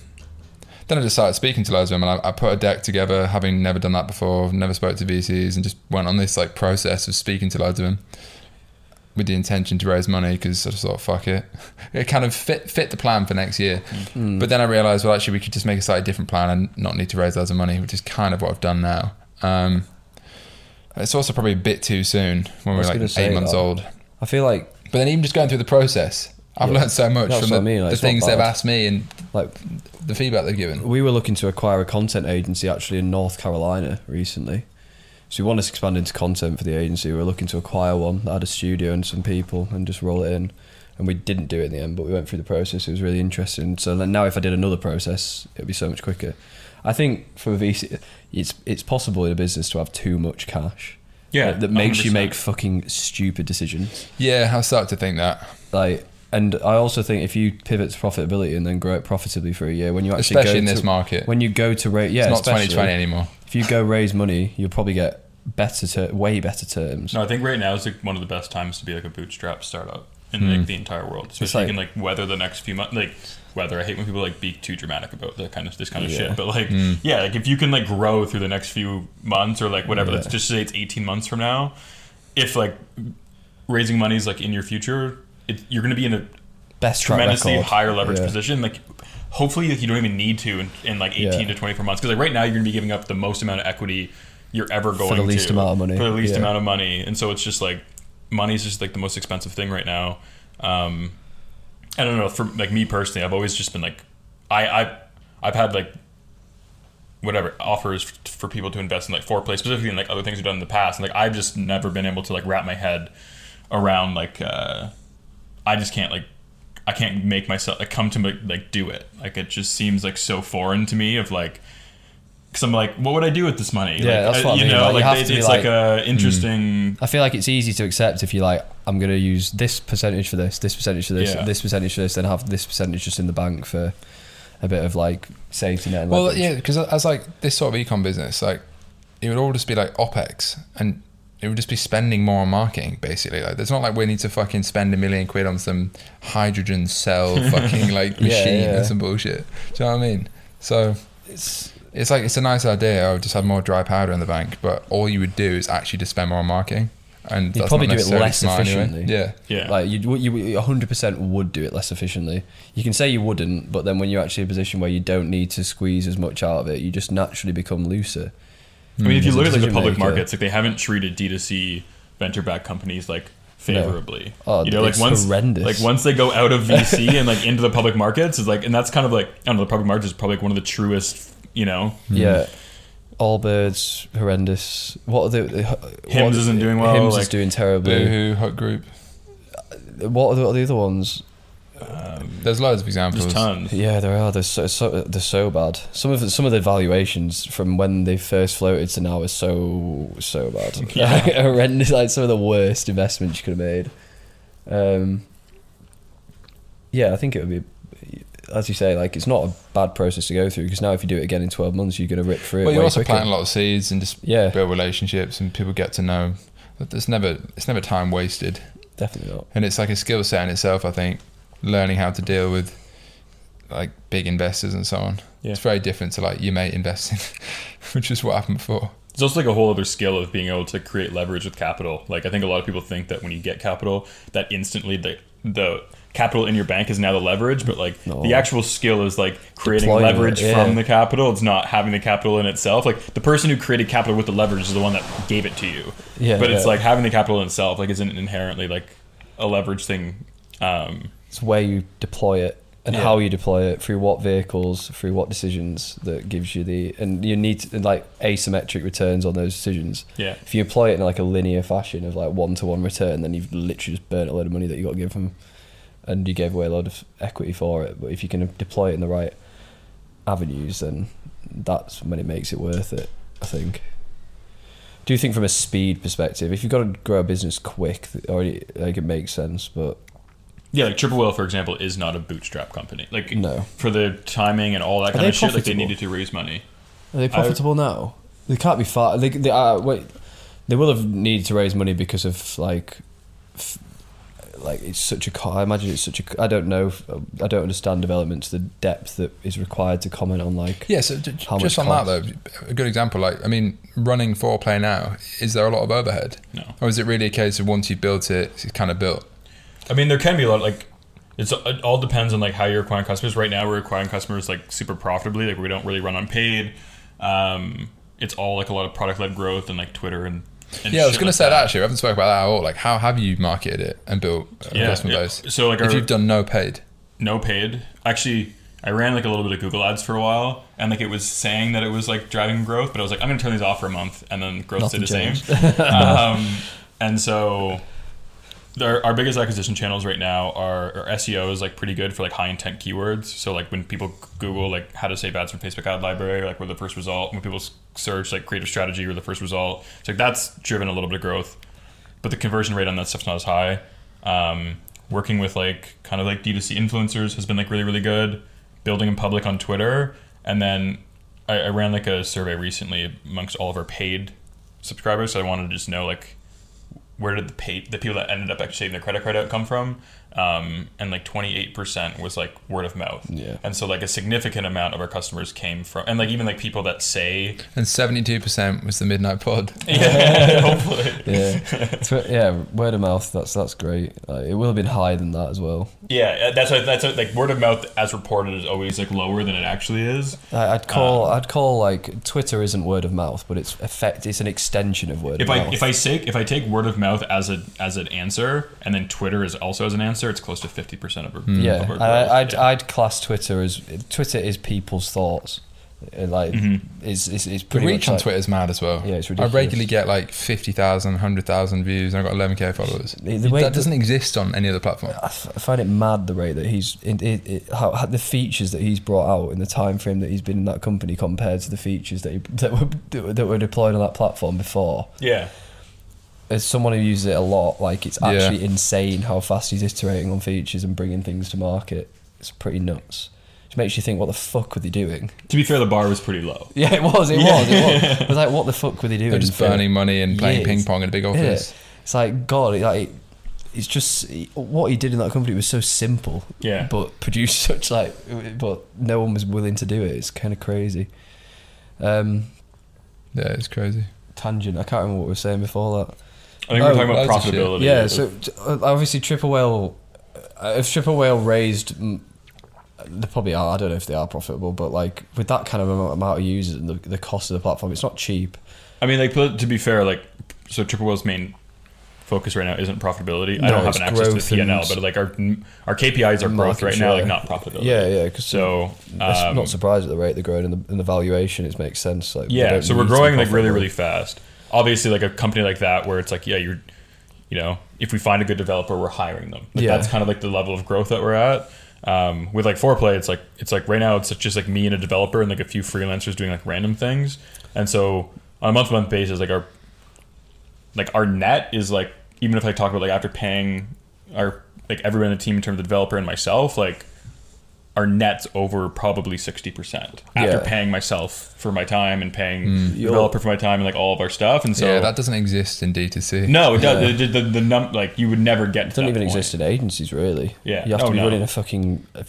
then I just started speaking to loads of them, and I, I put a deck together, having never done that before, never spoke to VCs, and just went on this like process of speaking to loads of them with the intention to raise money because I just thought, fuck it, it kind of fit fit the plan for next year. Mm. But then I realised, well, actually, we could just make a slightly different plan and not need to raise loads of money, which is kind of what I've done now. Um, it's also probably a bit too soon when we're like eight months old. I feel like But then even just going through the process, I've Yeah. learned so much from the, I mean, like, the things they've asked me and like the feedback they've given. we were looking to acquire a content agency actually in North Carolina recently so we wanted to expand into content for the agency. We were looking to acquire one that had a studio and some people and just roll it in. And we didn't do it in the end but we went through the process. It was really interesting. So then now if I did another process it would be so much quicker. I think for a VC it's it's possible in a business to have too much cash. Yeah, that, that makes you 100%. make fucking stupid decisions. Yeah, I started to think that, like and I also think if you pivot to profitability and then grow it profitably for a year when you actually especially go in this market. when you go to rate yeah it's not especially, 2020 anymore. If you go raise money you'll probably get better ter- way better terms No, I think right now is like one of the best times to be like a bootstrap startup in Hmm. like the entire world. Especially like- you can like weather the next few months. Like weather, I hate when people like be too dramatic about that kind of this kind of Yeah. shit. But like, Hmm. yeah, like if you can like grow through the next few months or like whatever, Yeah. let's just say it's eighteen months from now. If like raising money is like in your future, it, you're going to be in a best tremendously higher leverage Yeah. position. Like, hopefully, like, you don't even need to in, in like eighteen Yeah. to twenty four months. Because like right now, you're going to be giving up the most amount of equity you're ever going to the least to amount of money. for the least Yeah. amount of money, and so it's just like money is just like the most expensive thing right now. Um, I don't know for like me personally, I've always just been like, I I I've had like whatever offers f- for people to invest in like four foreplay specifically and like other things we've done in the past and like i've just never been able to like wrap my head around like uh i just can't like i can't make myself like come to like, like do it like it just seems like so foreign to me of like because i'm like what would i do with this money Yeah, like, that's what I you mean, know like, you like, have it- to it's like, like- a mm. interesting I feel like it's easy to accept if you're like, I'm going to use this percentage for this, this percentage for this, Yeah. this percentage for this, then have this percentage just in the bank for a bit of like safety net. And Well, leverage. yeah, because as like this sort of ecom business, like it would all just be like opex, and it would just be spending more on marketing. Basically, like there's not like we need to fucking spend a million quid on some hydrogen cell fucking like machine yeah. or some bullshit. Do you know what I mean? So It's, it's like it's a nice idea. I would just have more dry powder in the bank, but all you would do is actually just spend more on marketing, and You'd that's probably not do it less smart anyway. efficiently. Yeah. yeah Like you, you, 100% would do it less efficiently. You can say you wouldn't, but then when you're actually in a position where you don't need to squeeze as much out of it, you just naturally become looser. I mean, if you look at like the public maker. markets, like they haven't treated D2C venture-backed companies like favorably. Oh, you know, like once horrendous. like once they go out of VC and like into the public markets, is like, and that's kind of like I don't know, the public markets is probably like one of the truest. You know, Yeah. Allbirds horrendous. What are the, the Hims what- isn't doing well, Hims is doing terribly. Boohoo, Hut Group. What are the, the other ones? There's loads of examples. There's tons. Yeah, there are. They're so, so they're so bad. Some of the, some of the valuations from when they first floated to now are so so bad. Yeah. Horrendous. Like some of the worst investments you could have made. Um, yeah, I think it would be, as you say, like it's not a bad process to go through because now if you do it again in twelve months, you're going to rip through it. Well, you're also quicker. planting a lot of seeds and just Yeah. build relationships and people get to know. But There's never it's never time wasted, Definitely not. and it's like a skill set in itself. I think learning how to deal with like big investors and so on. Yeah. It's very different to like your mate investing, which is what happened before. It's also like a whole other skill of being able to create leverage with capital. Like I think a lot of people think that when you get capital, that instantly the the capital in your bank is now the leverage, but like No. the actual skill is like creating Deploying it, leverage yeah. from the capital. It's not having the capital in itself. Like the person who created capital with the leverage is the one that gave it to you. Yeah, but it's like having the capital in itself like isn't inherently like a leverage thing. Um, It's where you deploy it and Yeah. how you deploy it through what vehicles, through what decisions that gives you the and you need to, like asymmetric returns on those decisions. yeah. If you apply it in like a linear fashion of like one to one return, then you've literally just burnt a load of money that you got to give them, and you gave away a lot of equity for it. But if you can deploy it in the right avenues, then that's when it makes it worth it. I think. Do you think from a speed perspective, if you've got to grow a business quick, already like it makes sense, but Yeah, like Triple Whale, for example, is not a bootstrap company. Like No. for the timing and all that kind they of shit, like they profitable? needed to raise money. Are they profitable now? They can't be far. They, they uh, wait. They will have needed to raise money because of like, f- like it's such a. co- I imagine it's such a. I don't know. I don't understand development to the depth that is required to comment on like. Yeah, so j- How just much on that though, a good example. Like, I mean, running Foreplay now, is there a lot of overhead, No. or is it really a case of once you've built it, it's kind of built? I mean, there can be a lot like it's it all depends on like how you're acquiring customers. Right now, we're acquiring customers like super profitably. Like we don't really run on paid. Um, it's all like a lot of product led growth and like Twitter and. and Yeah, I was going to like say that. actually. We haven't spoken about that at all. Like, how have you marketed it and built a Yeah, customer yeah. base? So like if our, you've done no paid, no paid. Actually, I ran like a little bit of Google ads for a while, and like it was saying that it was like driving growth, but I was like, I'm gonna turn these off for a month, and then growth Nothing stayed the same. um, and so, our, our biggest acquisition channels right now are our SEO is like pretty good for like high intent keywords. So like when people Google like how to save ads from Facebook ad library, like we're the first result. When people search like creative strategy, we're the first result. So like that's driven a little bit of growth but the conversion rate on that stuff's not as high. Um, working with like kind of like D2C influencers has been like really really good. Building in public on Twitter, and then I, I ran like a survey recently amongst all of our paid subscribers. So I wanted to just know like where did the pay the people that ended up actually saving their credit card out come from? Um, and like 28% was like word of mouth. Yeah. And so like a significant amount of our customers came from, and like even like people that say, and seventy-two percent was the midnight pod. yeah, hopefully. Yeah, Tw- yeah. Word of mouth. That's that's great. Like, it will have been higher than that as well. Yeah, that's what, that's what, like word of mouth as reported is always like lower than it actually is. I, I'd call Um, I'd call like Twitter isn't word of mouth, but it's effect. It's an extension of word If of I mouth. if I say if I take word of mouth as a as an answer and then Twitter is also as an answer, it's close to fifty percent of our Hmm. Yeah, of our growth. I, I'd, yeah. I'd class Twitter as Twitter is people's thoughts. Uh, Like, is is is The pretty reach much on like, Twitter is mad as well. Yeah, it's ridiculous. I regularly get like 50,000, 100,000 views, and I've got 11k followers. The- the way that the- doesn't exist on any other platform. I, f- I find it mad the rate that he's in, it, it, how, how the features that he's brought out in the time frame that he's been in that company compared to the features that he, that were- that were deployed on that platform before. yeah. As someone who uses it a lot, like it's Yeah. actually insane how fast he's iterating on features and bringing things to market. It's pretty nuts. It makes you think, what the fuck were they doing? To be fair, the bar was pretty low. Yeah, it was. It was. It was. It was like, what the fuck were they doing? They're just burning money and playing years. ping pong in a big Yeah. office. It's like God. It, like it's just what he did in that company was so simple. Yeah. But produced such like, but no one was willing to do it. It's kind of crazy. Um, Yeah, it's crazy. tangent. I can't remember what we were saying before that. I think Oh, we're talking about shit. profitability. Yeah. So uh, obviously, Triple Whale. uh, If Triple Whale raised, they probably are. I don't know if they are profitable, but like with that kind of amount of users and the, the cost of the platform, it's not cheap. I mean, like to be fair, like so Triple Whale's main focus right now isn't profitability. I No, don't have an access to the P and L, but like our our KPIs are growth right now, like not profitability. Yeah, yeah. Because So I'm um, not surprised at the rate they're growing and the, and the valuation. It makes sense. Like, Yeah, so we're need to be growing like really, really fast. Obviously, like a company like that, where it's like, yeah, you're, you know, if we find a good developer, we're hiring them. Like Yeah. that's kind of like the level of growth that we're at. Um, with like foreplay, it's like it's like right now it's just like me and a developer and like a few freelancers doing like random things. And so on a month to month basis, like our like our net is like even if I talk about like after paying our like everyone in the team in terms of the developer and myself, like our net's over probably sixty percent after Yeah. paying myself for my time and paying mm. the You're- developer for my time and like all of our stuff. And so yeah, that doesn't exist in D2C. no, it does. Yeah. The, the, the num like you would never get. To It doesn't even point. exist in agencies, really. Yeah. You have to Oh, be no. running a fucking a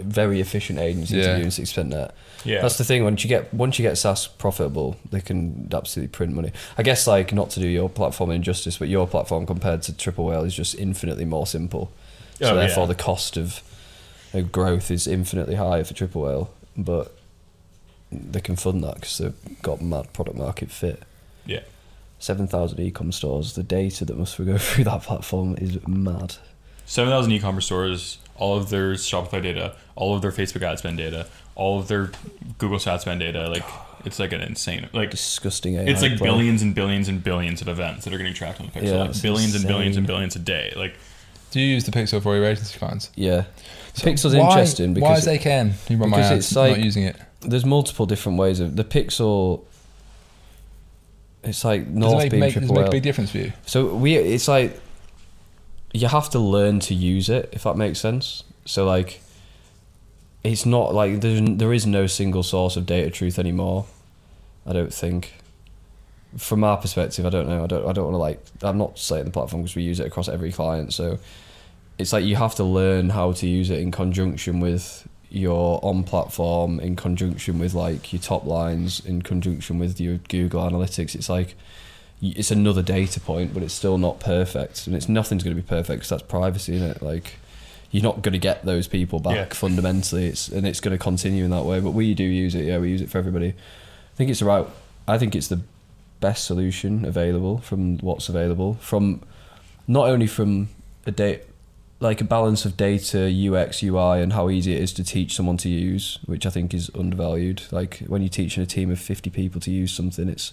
very efficient agency Yeah. to do in six percent net. Yeah. That's the thing. Once you get once you get SaaS profitable, they can absolutely print money. I guess like not to do your platform injustice, but your platform compared to Triple Whale is just infinitely more simple. So Oh, therefore, the cost of uh, growth is infinitely higher for Triple Whale, but they can fund that because they've got mad product market fit. Yeah. Seven thousand e-com stores. The data that must go through that platform is mad. Seven thousand e-commerce stores, all of their Shopify data, all of their Facebook ad spend data, all of their Google ad spend data. Like it's like an insane. Like Disgusting. AI it's like play. billions and billions and billions of events that are getting tracked on the Pixel. Yeah, like it's billions and billions and billions a day. Like Do you use the Pixel for your agency clients? Yeah. So Pixel's why- interesting why because is they can? You run my because ads, it's like- not using it. there's multiple different ways of the Pixel. It's like Does it make, being make, does it make a big difference for you? So we, it's like you have to learn to use it, if that makes sense. So like, it's not like there's there is no single source of data truth anymore. I don't think. From our perspective, I don't know. I don't. I don't want to like. I'm not saying the platform because we use it across every client. So it's like you have to learn how to use it in conjunction with your on platform, in conjunction with like your top lines, in conjunction with your Google Analytics. It's like it's another data point, but it's still not perfect, and it's nothing's going to be perfect because that's privacy, isn't it? Like you're not going to get those people back Yeah. fundamentally. It's and it's going to continue in that way. But we do use it. Yeah, we use it for everybody. I think it's the right. I think it's the best solution available from what's available from not only from a date like a balance of data UX UI and how easy it is to teach someone to use which I think is undervalued like when you're teaching a team of 50 people to use something it's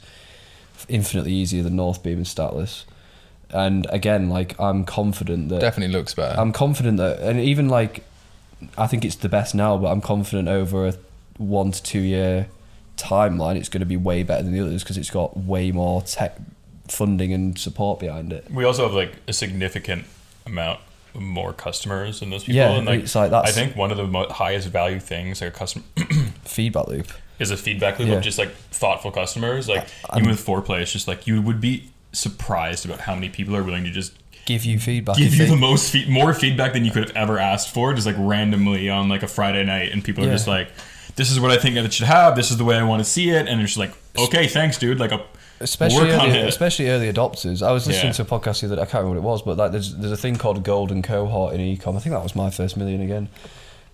infinitely easier than Northbeam and Statless and again like I'm confident that Definitely looks better. I'm confident that, and even like, I think it's the best now, but I'm confident over a one to two year timeline, it's going to be way better than the others because it's got way more tech funding and support behind it. we also have like a significant amount more customers than those people. Yeah, and like, it's like that's- I think one of the mo- highest value things like a customer Feedback loop. is a feedback loop Yeah. of just like thoughtful customers. Like I'm- even with foreplay, it's just like you would be surprised about how many people are willing to just Give you feedback. give you they- the most fe- more feedback than you could have ever asked for, just like randomly on like a Friday night, and people are Yeah. just like, "This is what I think it should have. This is the way I want to see it," and it's just like, "Okay, thanks, dude." Like a especially work early, especially early adopters. I was listening Yeah. to a podcast the other day. I can't remember what it was, but like there's there's a thing called golden cohort in ecom. I think that was my first million again,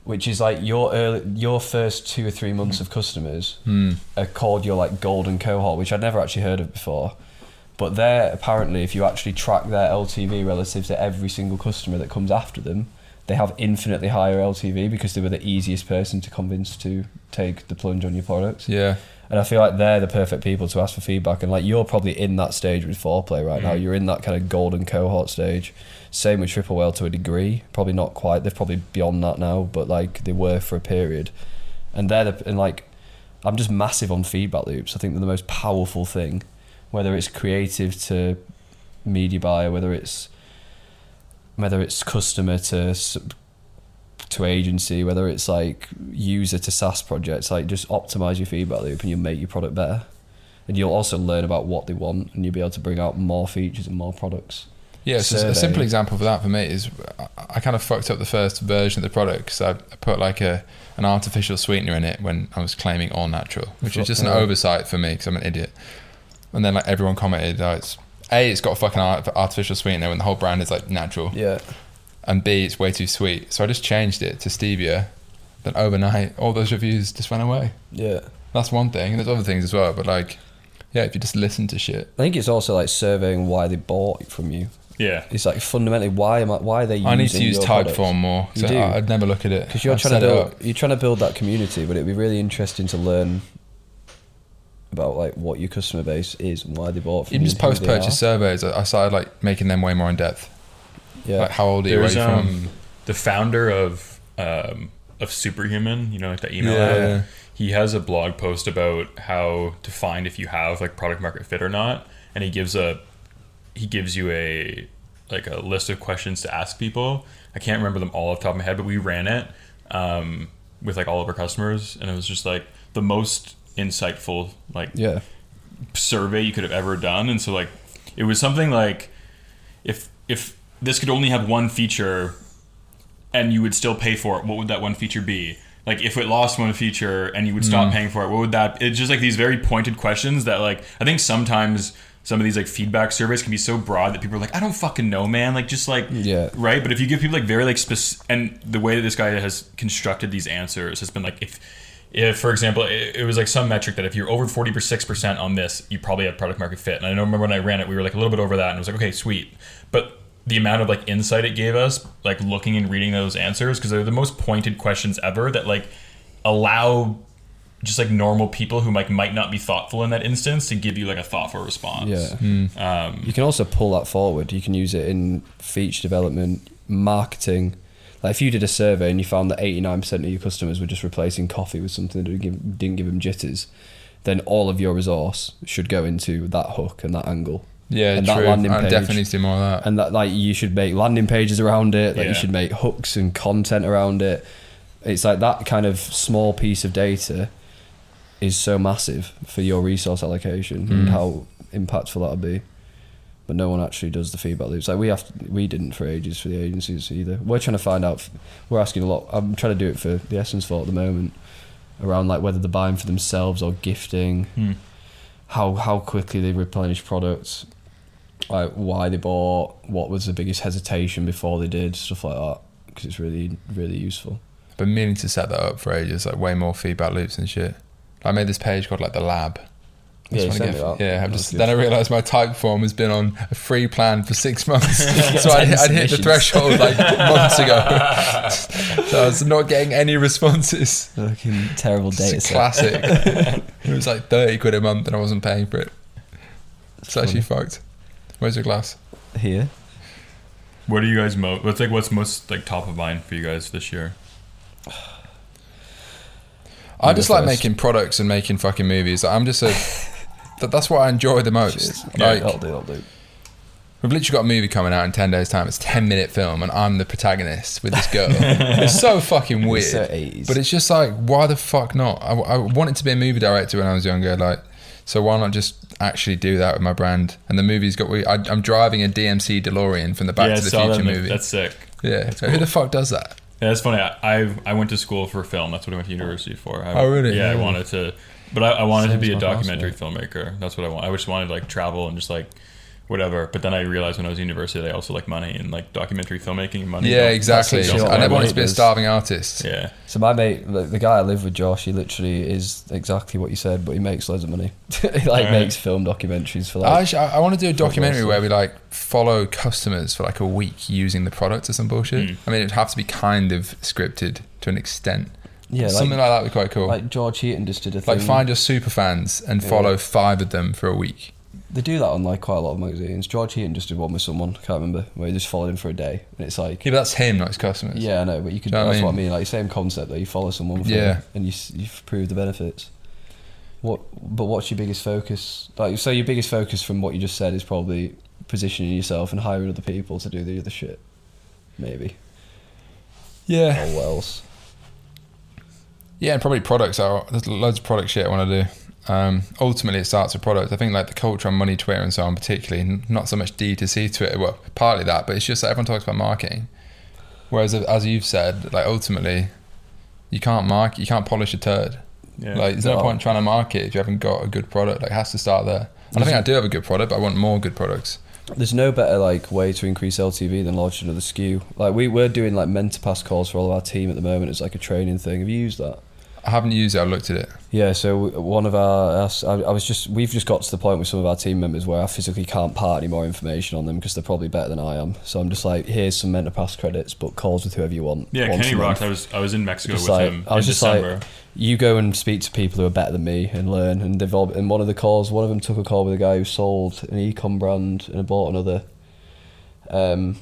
which is like your early, your first two or three months of customers hmm. are called your like golden cohort, which I'd never actually heard of before. But they're apparently, if you actually track their LTV relative to every single customer that comes after them, they have infinitely higher LTV because they were the easiest person to convince to take the plunge on your product. yeah. And I feel like they're the perfect people to ask for feedback. And like you're probably in that stage with foreplay right now. Mhm. You're in that kind of golden cohort stage. Same with Triple Whale to a degree. Probably not quite. They're probably beyond that now, but like they were for a period. And they're the, and like I'm just massive on feedback loops. I think they're the most powerful thing, whether it's creative to media buyer, whether it's whether it's customer to to agency, whether it's like user to SaaS projects, like just optimize your feedback loop and you'll make your product better. And you'll also learn about what they want and you'll be able to bring out more features and more products. Yeah, so a simple example for that for me is I- kind of fucked up the first version of the product because I I put like a an artificial sweetener in it when I was claiming all natural, which is just an oversight for me because I'm an idiot. And then like everyone commented, oh, it's a it's got a fucking artificial sweetener when the whole brand is like natural, Yeah. And b it's way too sweet. So I just changed it to stevia. Then overnight, all those reviews just went away. Yeah. That's one thing, and there's other things as well. But like, yeah, if you just listen to shit, I think it's also like surveying why they bought it from you. yeah. It's like fundamentally why am I, why are they using I need to use your Typeform more. You So do. I, would never look at it because you're I've trying to set it build you're trying to build that community, but it'd be really interesting to learn about like what your customer base is and why they bought from Even you just post purchase surveys, I I started like making them way more in depth. Yeah. Like, how old are you? There Where was you from? um, the founder of um, of Superhuman, you know, like that email Yeah, app. yeah. He has a blog post about how to find if you have like product market fit or not, and he gives a he gives you a like a list of questions to ask people. I can't remember them all off the top of my head, but we ran it um, with like all of our customers, and it was just like the most insightful like Yeah. survey you could have ever done and so like it was something like if if this could only have one feature and you would still pay for it what would that one feature be? Like if it lost one feature and you would stop hmm. paying for it what would that it's just like these very pointed questions that like i think sometimes some of these like feedback surveys can be so broad that people are like i don't fucking know man. Like just like Yeah. right? But if you give people like very like spec- and the way that this guy has constructed these answers has been like if if for example it, it was like some metric that if you're over 46% on this you probably have product market fit. And i know remember when i ran it we were like a little bit over that and it was like okay sweet. But the amount of like insight it gave us like looking and reading those answers because they're the most pointed questions ever that like allow just like normal people who like might not be thoughtful in that instance to give you like a thoughtful response Yeah. um, You can also pull that forward. You can use it in feature development, marketing. Like if you did a survey and you found that 89% of your customers were just replacing coffee with something that didn't give, didn't give them jitters, then all of your resource should go into that hook and that angle. Yeah, and true. that landing I page. definitely need to do more of that. And that like you should make landing pages around it. Like Yeah. you should make hooks and content around it. It's like that kind of small piece of data is so massive for your resource allocation and Mm. how impactful that'll be. But no one actually does the feedback loops. Like we have, to, we didn't for ages for the agencies either. We're trying to find out. We're asking a lot. I'm trying to do it for the Essence for at the moment, around like whether they're buying for themselves or gifting hmm. how how quickly they replenish products, like why they bought, what was the biggest hesitation before they did, stuff like that. Because it's really really useful. Been meaning to set that up for ages, like way more feedback loops and shit. I made this page called like the lab. I Yeah, just get- yeah. I'm That's just, then I realised my type form has been on a free plan for six months, so I'd, I'd hit the threshold like months ago. so I was not getting any responses. Looking terrible It's data classic. it was like thirty quid a month, and I wasn't paying for it. It's actually fucked. Where's your glass? Here, what are you guys most what's like what's most like top of mind for you guys this year I just like making products and making fucking movies. I'm just a. that, that's what I enjoy the most. Cheers. Like, I'll do, I'll do. We've literally got a movie coming out in 10 days' time. It's a 10 minute film, and I'm the protagonist with this girl. it's so fucking weird. It's so 80s. But it's just like, why the fuck not? I, I wanted to be a movie director when I was younger. Like, so why not just actually do that with my brand? And the movie's got. We, I, I'm driving a DMC DeLorean from the Back yeah, to the saw that Future movie. that's sick yeah. that's Who the fuck does that? Yeah, that's funny. I, I I went to school for film. That's what I went to university for. I, Oh, really? Yeah, I wanted to, but I, I wanted to be a documentary filmmaker. That's what I want. I just wanted to like travel and just like whatever. But then I realized when I was in university, I also like money and like documentary filmmaking. Money. Yeah, exactly. that's don't what I never wanted to be a starving artist. Yeah, So my mate, the, the guy I live with, Josh, he literally is exactly what you said, but he makes loads of money. he like Alright. makes film documentaries for I, like. actually, I, want to do a documentary where we like follow customers for like a week using the product or some bullshit. Mm. I mean, it'd have to be kind of scripted to an extent. yeah, Something like, like that would be quite cool. Like, like George Heaton just did a thing. Like find your super fans and Yeah. follow five of them for a week. They do that on like quite a lot of magazines. George Heaton just did one with someone, I can't remember, where he just followed him for a day, and it's like. Yeah, but that's him, not his customers. Yeah, I know, but you could. Do you know what that's I what I mean? Like same concept that you follow someone for, Yeah. and you you've proved the benefits. What? But what's your biggest focus? Like, so your biggest focus from what you just said is probably positioning yourself and hiring other people to do the other shit. Maybe. Yeah. Or what else? Yeah, and probably products. There's loads of product shit I want to do. Um, ultimately, it starts with product. I think like the culture on money Twitter and so on, particularly, not so much D2C Twitter. Well, partly that, but it's just that everyone talks about marketing. Whereas, as you've said, like ultimately, you can't market, you can't polish a turd. yeah. Like, there's no No. point trying to market if you haven't got a good product. Like, it has to start there. And I think I do have a good product, but I want more good products. There's no better like way to increase LTV than launching another SKU. Like we we're doing like MentorPass calls for all of our team at the moment. It's like a training thing. Have you used that? I haven't used it. I looked at it. Yeah, so one of our, us- I I was just, we've just got to the point with some of our team members where I physically can't part any more information on them because they're probably better than I am. So I'm just like, here's some MentorPass credits, book calls with whoever you want. yeah, Kenny a rocked. month. I was I was in Mexico Just with like- him I was in just like- You go and speak to people who are better than me and learn. And they've all, in one of the calls, one of them took a call with a guy who sold an ecom brand and bought another. Um,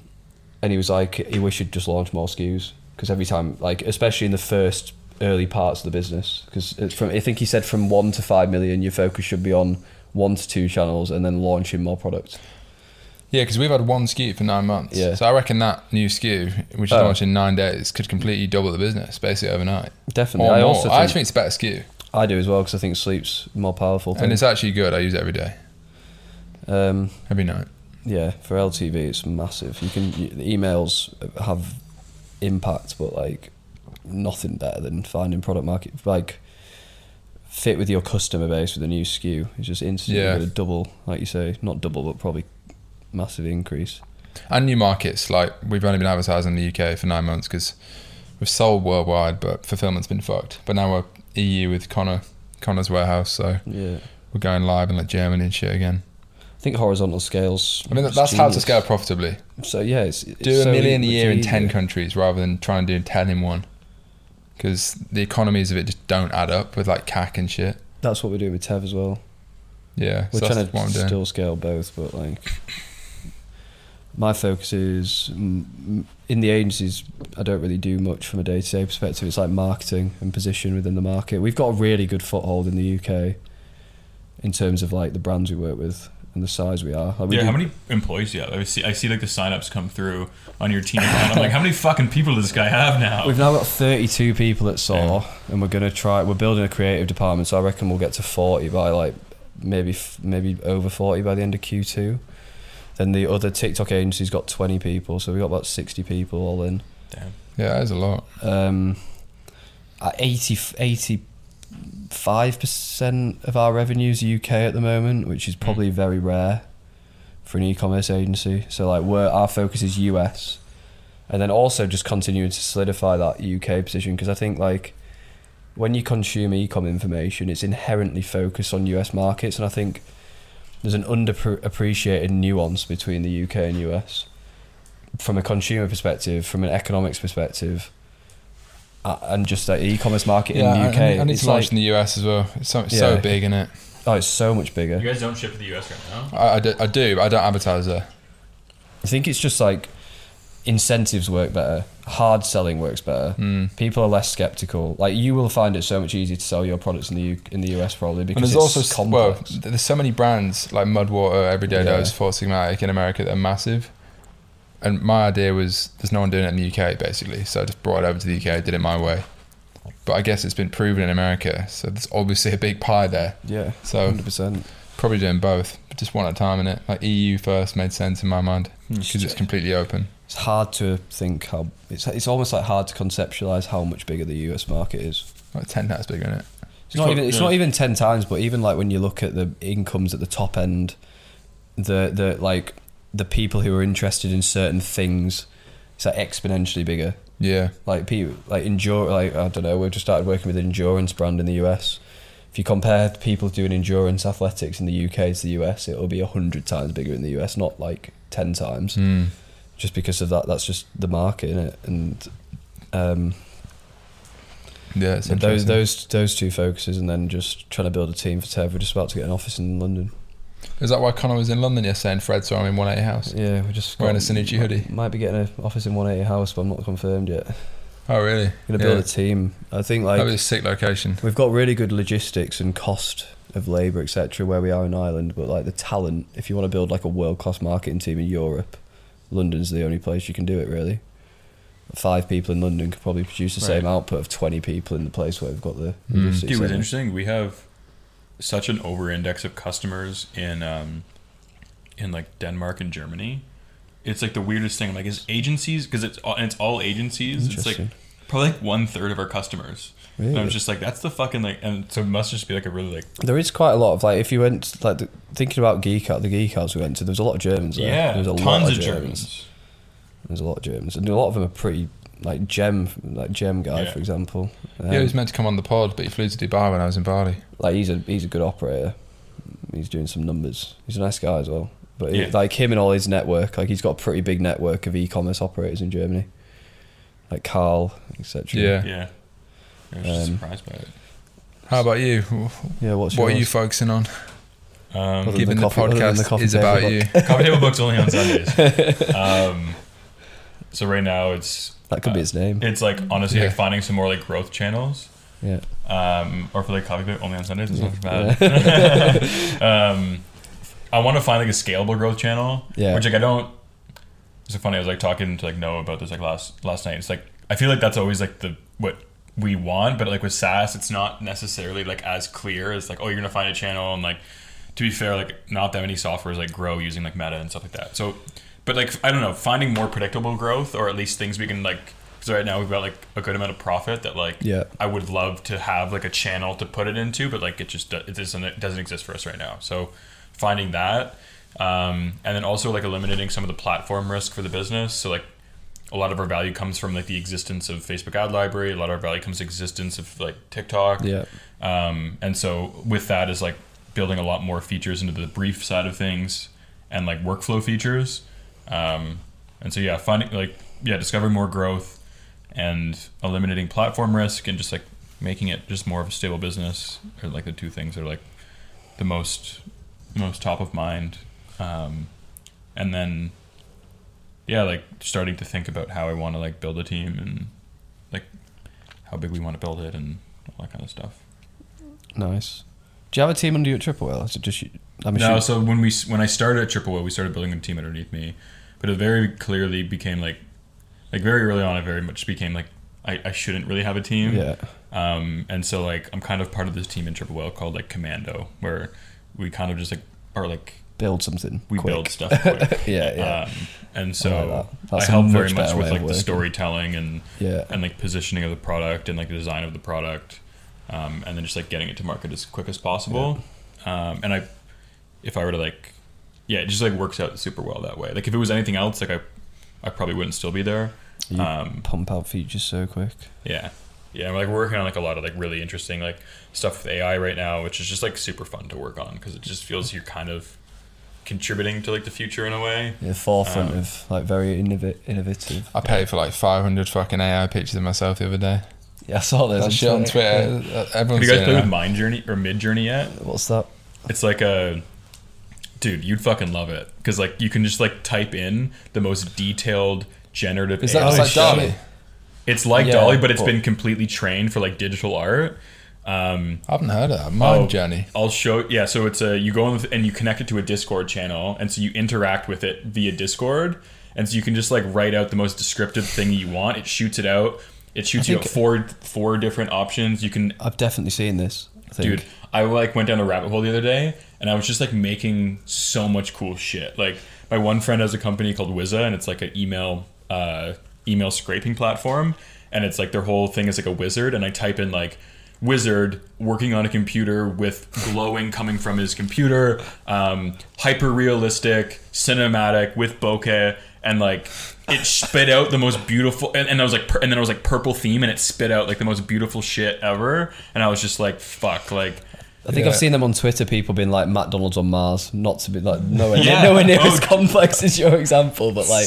and he was like, he wished he'd just launch more SKUs because every time, like especially in the first early parts of the business, because it's from I think he said from one to five million, your focus should be on one to two channels and then launching more products. Yeah, because we've had one SKU for nine months. Yeah. So I reckon that new SKU, which is Oh. launched in nine days, could completely double the business basically overnight. Definitely, Or I more. also I think, actually think it's a better SKU, I do as well because I think sleep's more powerful. Thing. and it's actually good. I use it every day, um, every night. yeah, for LTV, it's massive. You can you, the emails have impact, but like nothing better than finding product market like fit with your customer base with a new SKU. It's just instantly Yeah. gonna double, like you say, not double, but probably massive increase. And new markets, like we've only been advertising in the UK for nine months because we've sold worldwide, but fulfillment's been fucked. But now we're EU with Connor, Connor's warehouse, so Yeah, we're going live in like Germany and shit again. I think horizontal scales. I mean, that's how to scale profitably. So yeah, it's, it's Do a so million a year in ten countries rather than trying to do ten in one. Because the economies of it just don't add up with like CAC and shit. That's what we do with Tev as well. Yeah, We're so trying that's what I'm to doing. still scale both, but like my focus is in the agencies. I don't really do much from a day to day perspective. It's like marketing and position within the market. We've got a really good foothold in the UK in terms of like the brands we work with and the size we are. Like, we Yeah, do- how many employees do you have? I see, I see like the signups come through on your team account. I'm like, how many fucking people does this guy have now? We've now got 32 people at SAW, and we're gonna try. We're building a creative department, so I reckon we'll get to 40 by like maybe maybe over 40 by the end of Q2. Then the other TikTok agency's got 20 people, so we got about 60 people all in. Damn. Yeah, that is a lot. Um, at 80 85 percent of our revenues UK at the moment, which is mm. probably very rare for an e-commerce agency. So like, we're, our focus is US, and then also just continuing to solidify that UK position because I think like when you consume e-com information, it's inherently focused on US markets, and I think there's an underappreciated nuance between the UK and US from a consumer perspective, from an economics perspective, and just the e-commerce market in the UK. I, I need it's to launch like, in the US as well. It's so, it's so big, is it? oh, it's so much bigger. You guys don't ship to the US right now? I, I, do, I do, but I don't advertise there. I think it's just like incentives work better, hard selling works better. Mm. People are less skeptical. Like you will find it so much easier to sell your products in the U- in the US probably And because there's it's also s- well, there's so many brands like Mudwater, Everyday Yeah. Dose, Four Sigmatic in America that are massive. And my idea was there's no one doing it in the UK basically, so I just brought it over to the UK, did it my way. But I guess it's been proven in America, so there's obviously a big pie there. yeah, So hundred percent. probably doing both, but just one at a time in it. Like EU first made sense in my mind hmm. because it's completely open. It's hard to think how it's it's almost like hard to conceptualize how much bigger the US market is. Like ten times bigger in it. It's not even it's yeah. not even ten times, but even like when you look at the incomes at the top end, the the like the people who are interested in certain things, it's like exponentially bigger. Yeah, Like people like endure like I don't know. We've just started working with an endurance brand in the US. If you compare people doing endurance athletics in the UK to the US, it will be a hundred times bigger in the US, not like ten times. mm. Just because of that, that's just the market, is it? And um, yeah. It's those those those two focuses, and then just trying to build a team for Tev. We're just about to get an office in London. Is that why Connor was in London yesterday and Fred saw him in 180 House? Yeah, we're just Wearing a got- Synergy hoodie. Might be getting an office in 180 House, but I'm not confirmed yet. Oh, really? Gonna build Yeah. a team. I think like that like was a sick location. we've got really good logistics and cost of labour, etc. Where we are in Ireland, but like the talent, if you want to build like a world class marketing team in Europe, London's the only place you can do it. Really, five people in London could probably produce the same output of 20 people in the place where we've got the Mm. logistics. Dude, what's interesting, we have such an over index of customers in um, in like Denmark and Germany. It's like the weirdest thing. Like, is agencies because it's all, and it's all agencies. It's like probably like one third of our customers. And I Really? was just like, that's the fucking like, and so it must just be like a really like, There is quite a lot of like if you went like the, thinking about geek out the geek house we went to, there was a lot of Germans there. yeah, there was a tons lot of of Germans. There's a lot of Germans, and a lot of them are pretty like gem like gem guy Yeah. for example. Um, yeah, he was meant to come on the pod, but he flew to Dubai when I was in Bali. like he's a he's a good operator. He's doing some numbers. He's a nice guy as well. But he- like him and all his network, like he's got a pretty big network of e-commerce operators in Germany, like Carl, etc. Yeah. Yeah. I was just Um, surprised by it. How about you? yeah. What's what are you focusing on? Um, Given the, coffee- other the podcast coffee is about book. you. coffee table books only on Sundays. Um, So right now it's That could be his name. it's like honestly Yeah. like finding some more like growth channels. Yeah. um, or for like coffee bit only on Sundays. It's not bad. um, I want to find like a scalable growth channel. Yeah. Which like I don't. It's so funny. I was like talking to like Noah about this like last last night. It's like I feel like that's always like the what we want, but like with SaaS, it's not necessarily like as clear as like oh you're gonna find a channel and like to be fair like not that many softwares like grow using like Meta and stuff like that. So, but like I don't know, finding more predictable growth or at least things we can like. Because right now we've got like a good amount of profit that like Yeah. I would love to have like a channel to put it into, but like it just it doesn't it doesn't exist for us right now. So finding that, um, and then also like eliminating some of the platform risk for the business. So like a lot of our value comes from like the existence of Facebook ad library. A lot of our value comes existence of like TikTok. Yeah. Um, and so with that is like building a lot more features into the brief side of things and like workflow features. Um, and so yeah, finding like yeah, discovering more growth and eliminating platform risk and just like making it just more of a stable business are like the two things that are like the most most top of mind. Um, and then yeah, like starting to think about how I want to like build a team and like how big we want to build it and all that kind of stuff. Nice. Do you have a team under you at Triple Whale? Is it just you? I'm No, assuming- so when we when I started at Triple Whale, we started building a team underneath me, but it very clearly became like like very early on. It very much became like I, I shouldn't really have a team. Yeah. Um, and so like I'm kind of part of this team in Triple Whale called like Commando, where we kind of just like are like Build something. we quick. build stuff quick. Yeah, yeah. Um, and I so like that. I, help very much with like the storytelling and Yeah. and like positioning of the product and like the design of the product, um, and then just like getting it to market as quick as possible. Um, and I, if I were to like, yeah, it just like works out super well that way. Like if it was anything else, like I, I probably wouldn't still be there. You Um, pump out features so quick. yeah, yeah. We're like working on like a lot of like really interesting like stuff with AI right now, which is just like super fun to work on because it just feels you're kind of contributing to like the future in a way. Yeah, forefront Um, of like very innov- innovative. I paid for like 500 fucking AI pictures of myself the other day. Yeah, I saw those. That on shit on Twitter. uh, Have you guys doing played with. Mind Journey or Midjourney yet? What's that? It's like a dude, you'd fucking love it because like you can just like type in the most detailed generative. Is that AI like. DALL-E? It's like Yeah, DALL-E, but it's but- been completely trained for like digital art. Um, I haven't heard of that. Mind Oh. Journey. I'll show. Yeah, so it's a you go in with, and you connect it to a Discord channel, and so you interact with it via Discord, and so you can just like write out the most descriptive thing you want. It shoots it out. It shoots you out four four different options. You can I've definitely seen this. Dude i like went down a rabbit hole the other day and i was just like making so much cool shit. Like my one friend has a company called Wiza, and it's like an email uh, email scraping platform and it's like their whole thing is like a wizard and i type in like wizard working on a computer with glowing coming from his computer um, hyper realistic cinematic with bokeh and like it spit out the most beautiful and, and I was like and then I was like purple theme and it spit out like the most beautiful shit ever and I was just like fuck like I think Yeah. I've seen them on Twitter. People being like McDonald's on Mars, not to be like nowhere, near Yeah. nowhere near Oh. as complex as your example, but like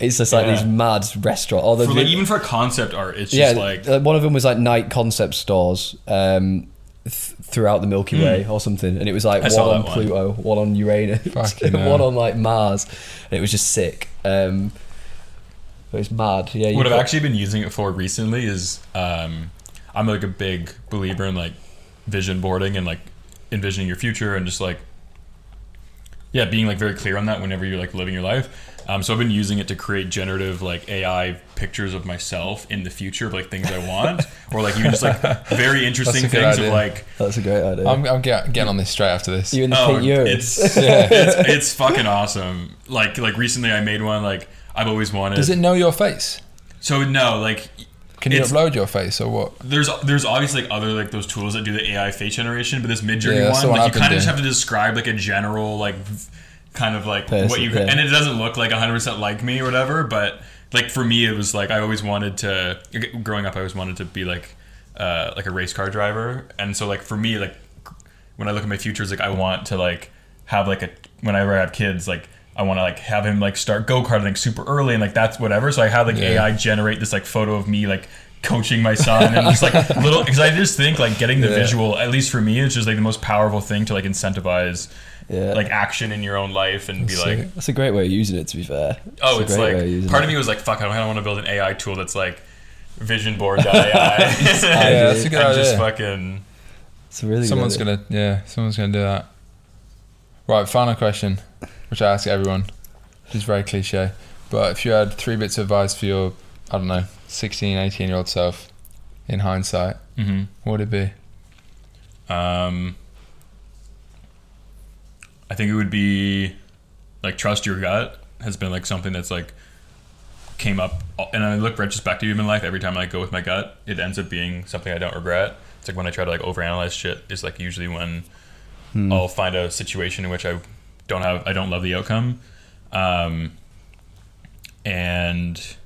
it's just like Yeah. these mad restaurant. Or like even for concept art it's yeah, just like uh, one of them was like night concept stores um, th- throughout the Milky Way or something, and it was like Hmm. I saw one on that one. Pluto, one on Uranus, Fucking one on like Mars, and it was just sick. Um, but it's mad. Yeah, you what I've got- actually been using it for recently is um, I'm like a big believer in like vision boarding and like envisioning your future and just like yeah being like very clear on that whenever you're like living your life um, so I've been using it to create generative like AI pictures of myself in the future of like things I want or like even just like very interesting That's a good things of like That's a great idea. I'm, I'm get, getting on this straight after this. you in the Oh, pink Urine. it's, it's it's fucking awesome. Like like recently I made one like I've always wanted. Does it know your face? so no, like Can you It's- upload your face or what? there's there's obviously like other like those tools that do the AI face generation, but this Midjourney Yeah, one, the one like you kind of just have to describe like a general like v- kind of like Person, what you yeah. and it doesn't look like 100 percent like me or whatever, but like for me it was like I always wanted to growing up I always wanted to be like uh, like a race car driver, and so like for me like when I look at my future futures, like I want to like have like a whenever I have kids, like I want to like have him like start go karting super early and like that's whatever. So I have like Yeah. AI generate this like photo of me like coaching my son and just like little because I just think like getting the Yeah. visual at least for me it's just like the most powerful thing to like incentivize Yeah. like action in your own life and be like, a, that's a great way of using it. To be fair. oh, a it's like of part it. of me was like, fuck, I don't, I don't want to build an AI tool that's like visionboard.ai. Yeah, that's a good and just fucking. It's a really. Someone's good gonna, yeah, someone's gonna do that. Right, final question, which I ask everyone, which is very cliche. But if you had three bits of advice for your, I don't know, 16, 18 year old self, in hindsight, hmm what would it be? Um, I think it would be like trust your gut has been like something that's like came up and I look retrospectively in life. Every time I go with my gut it ends up being something I don't regret. It's like when I try to like overanalyze shit is like usually when Hmm. I'll find a situation in which I don't have I don't love the outcome. Um, and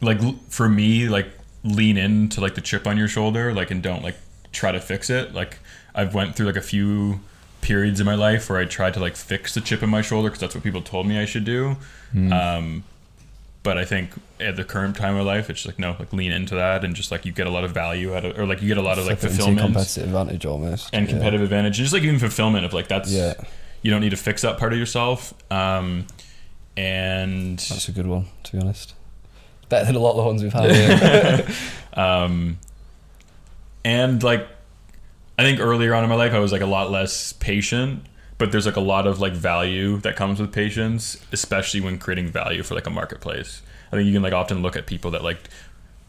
like for me like lean into like the chip on your shoulder like and don't like try to fix it. Like i've went through like a few periods in my life where i tried to like fix the chip in my shoulder because that's what people told me i should do um but i think at the current time of life it's like no like lean into that and just like you get a lot of value out of or like you get a lot of like Flip it into a fulfillment competitive advantage almost. and Yeah. competitive advantage just like even fulfillment of like that's Yeah, you don't need to fix that part of yourself um and that's a good one. To be honest, better than a lot of the ones we've had. um, and like I think earlier on in my life I was like a lot less patient, but there's like a lot of like value that comes with patience, especially when creating value for like a marketplace. I think you can like often look at people that like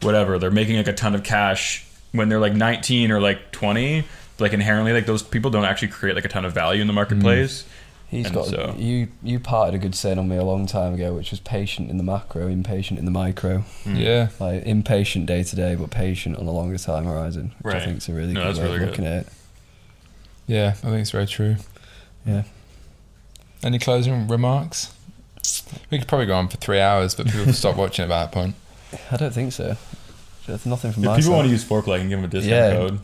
whatever they're making like a ton of cash when they're like 19 or like 20 like inherently like those people don't actually create like a ton of value in the marketplace He's And got so- you. You parted a good saying on me a long time ago, which was patient in the macro, impatient in the micro. Hmm. Yeah, Like impatient day to day, but patient on a longer time horizon. Which Right. I think is a really No, good way really of good. looking at it. yeah, I think it's very true. Yeah. Any closing remarks? We could probably go on for three hours, but people will stop watching at that point. I don't think so. There's nothing from if my people side. want to use Foreplay, and give them a discount Yeah. code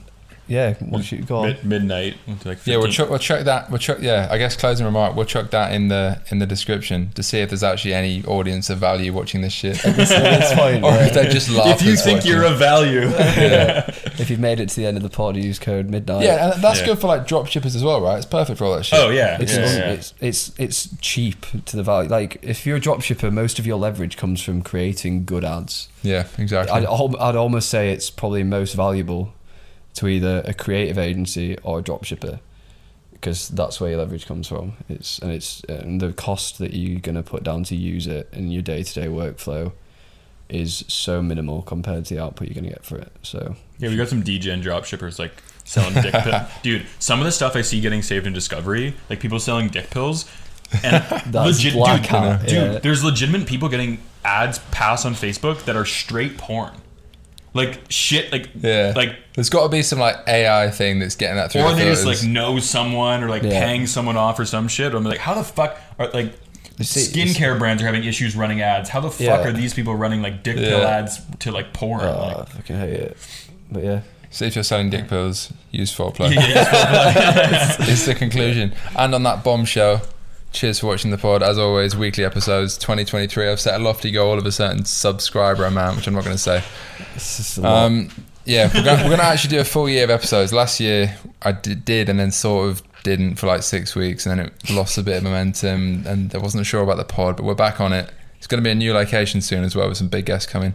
yeah, what you go on? Mid- midnight like Yeah, we'll chuck, we'll chuck that. We'll chuck. Yeah, I guess closing remark. We'll chuck that in the in the description to see if there's actually any audience of value watching this shit, That's fine. or if they just laugh. if you think you're a value yeah, If you've made it to the end of the pod, use code midnight. yeah, and that's Yeah. good for like drop shippers as well, right? It's perfect for all that shit. oh yeah It's, yeah, un- yeah. it's it's it's cheap to the value. Like if you're a drop shipper, most of your leverage comes from creating good ads. yeah, exactly. I'd, I'd almost say it's probably most valuable to either a creative agency or a dropshipper because that's where your leverage comes from. It's and it's and the cost that you're gonna put down to use it in your day to day workflow is so minimal compared to the output you're gonna get for it. So Yeah, we got some DGen drop shippers like selling dick pills. Dude, some of the stuff I see getting saved in Discovery, like people selling dick pills, and That's legit, black dude, dude, yeah. there's legitimate people getting ads pass on Facebook that are straight porn, like shit, like yeah, like. there's got to be some like AI thing that's getting that through. Or the they just like know someone or like Yeah. paying someone off or some shit. I'm like, how the fuck are like see- skincare brands are having issues running ads? How the fuck Yeah. are these people running like dick pill ads to like porn? uh, like, I fucking hate it. But yeah, So if you're selling dick pills, use Foreplay. yeah, yeah, it's the conclusion. And on that bombshell, cheers for watching the pod. As always, weekly episodes 2023. I've set a lofty goal of a certain subscriber amount, which I'm not going to say. it's just a lot. Um, yeah, we're going, we're going to actually do a full year of episodes. Last year, I did, did and then sort of didn't for like six weeks, and then it lost a bit of momentum, and I wasn't sure about the pod, but we're back on it. It's going to be a new location soon as well with some big guests coming.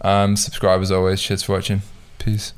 Um, subscribe as always. Cheers for watching. Peace.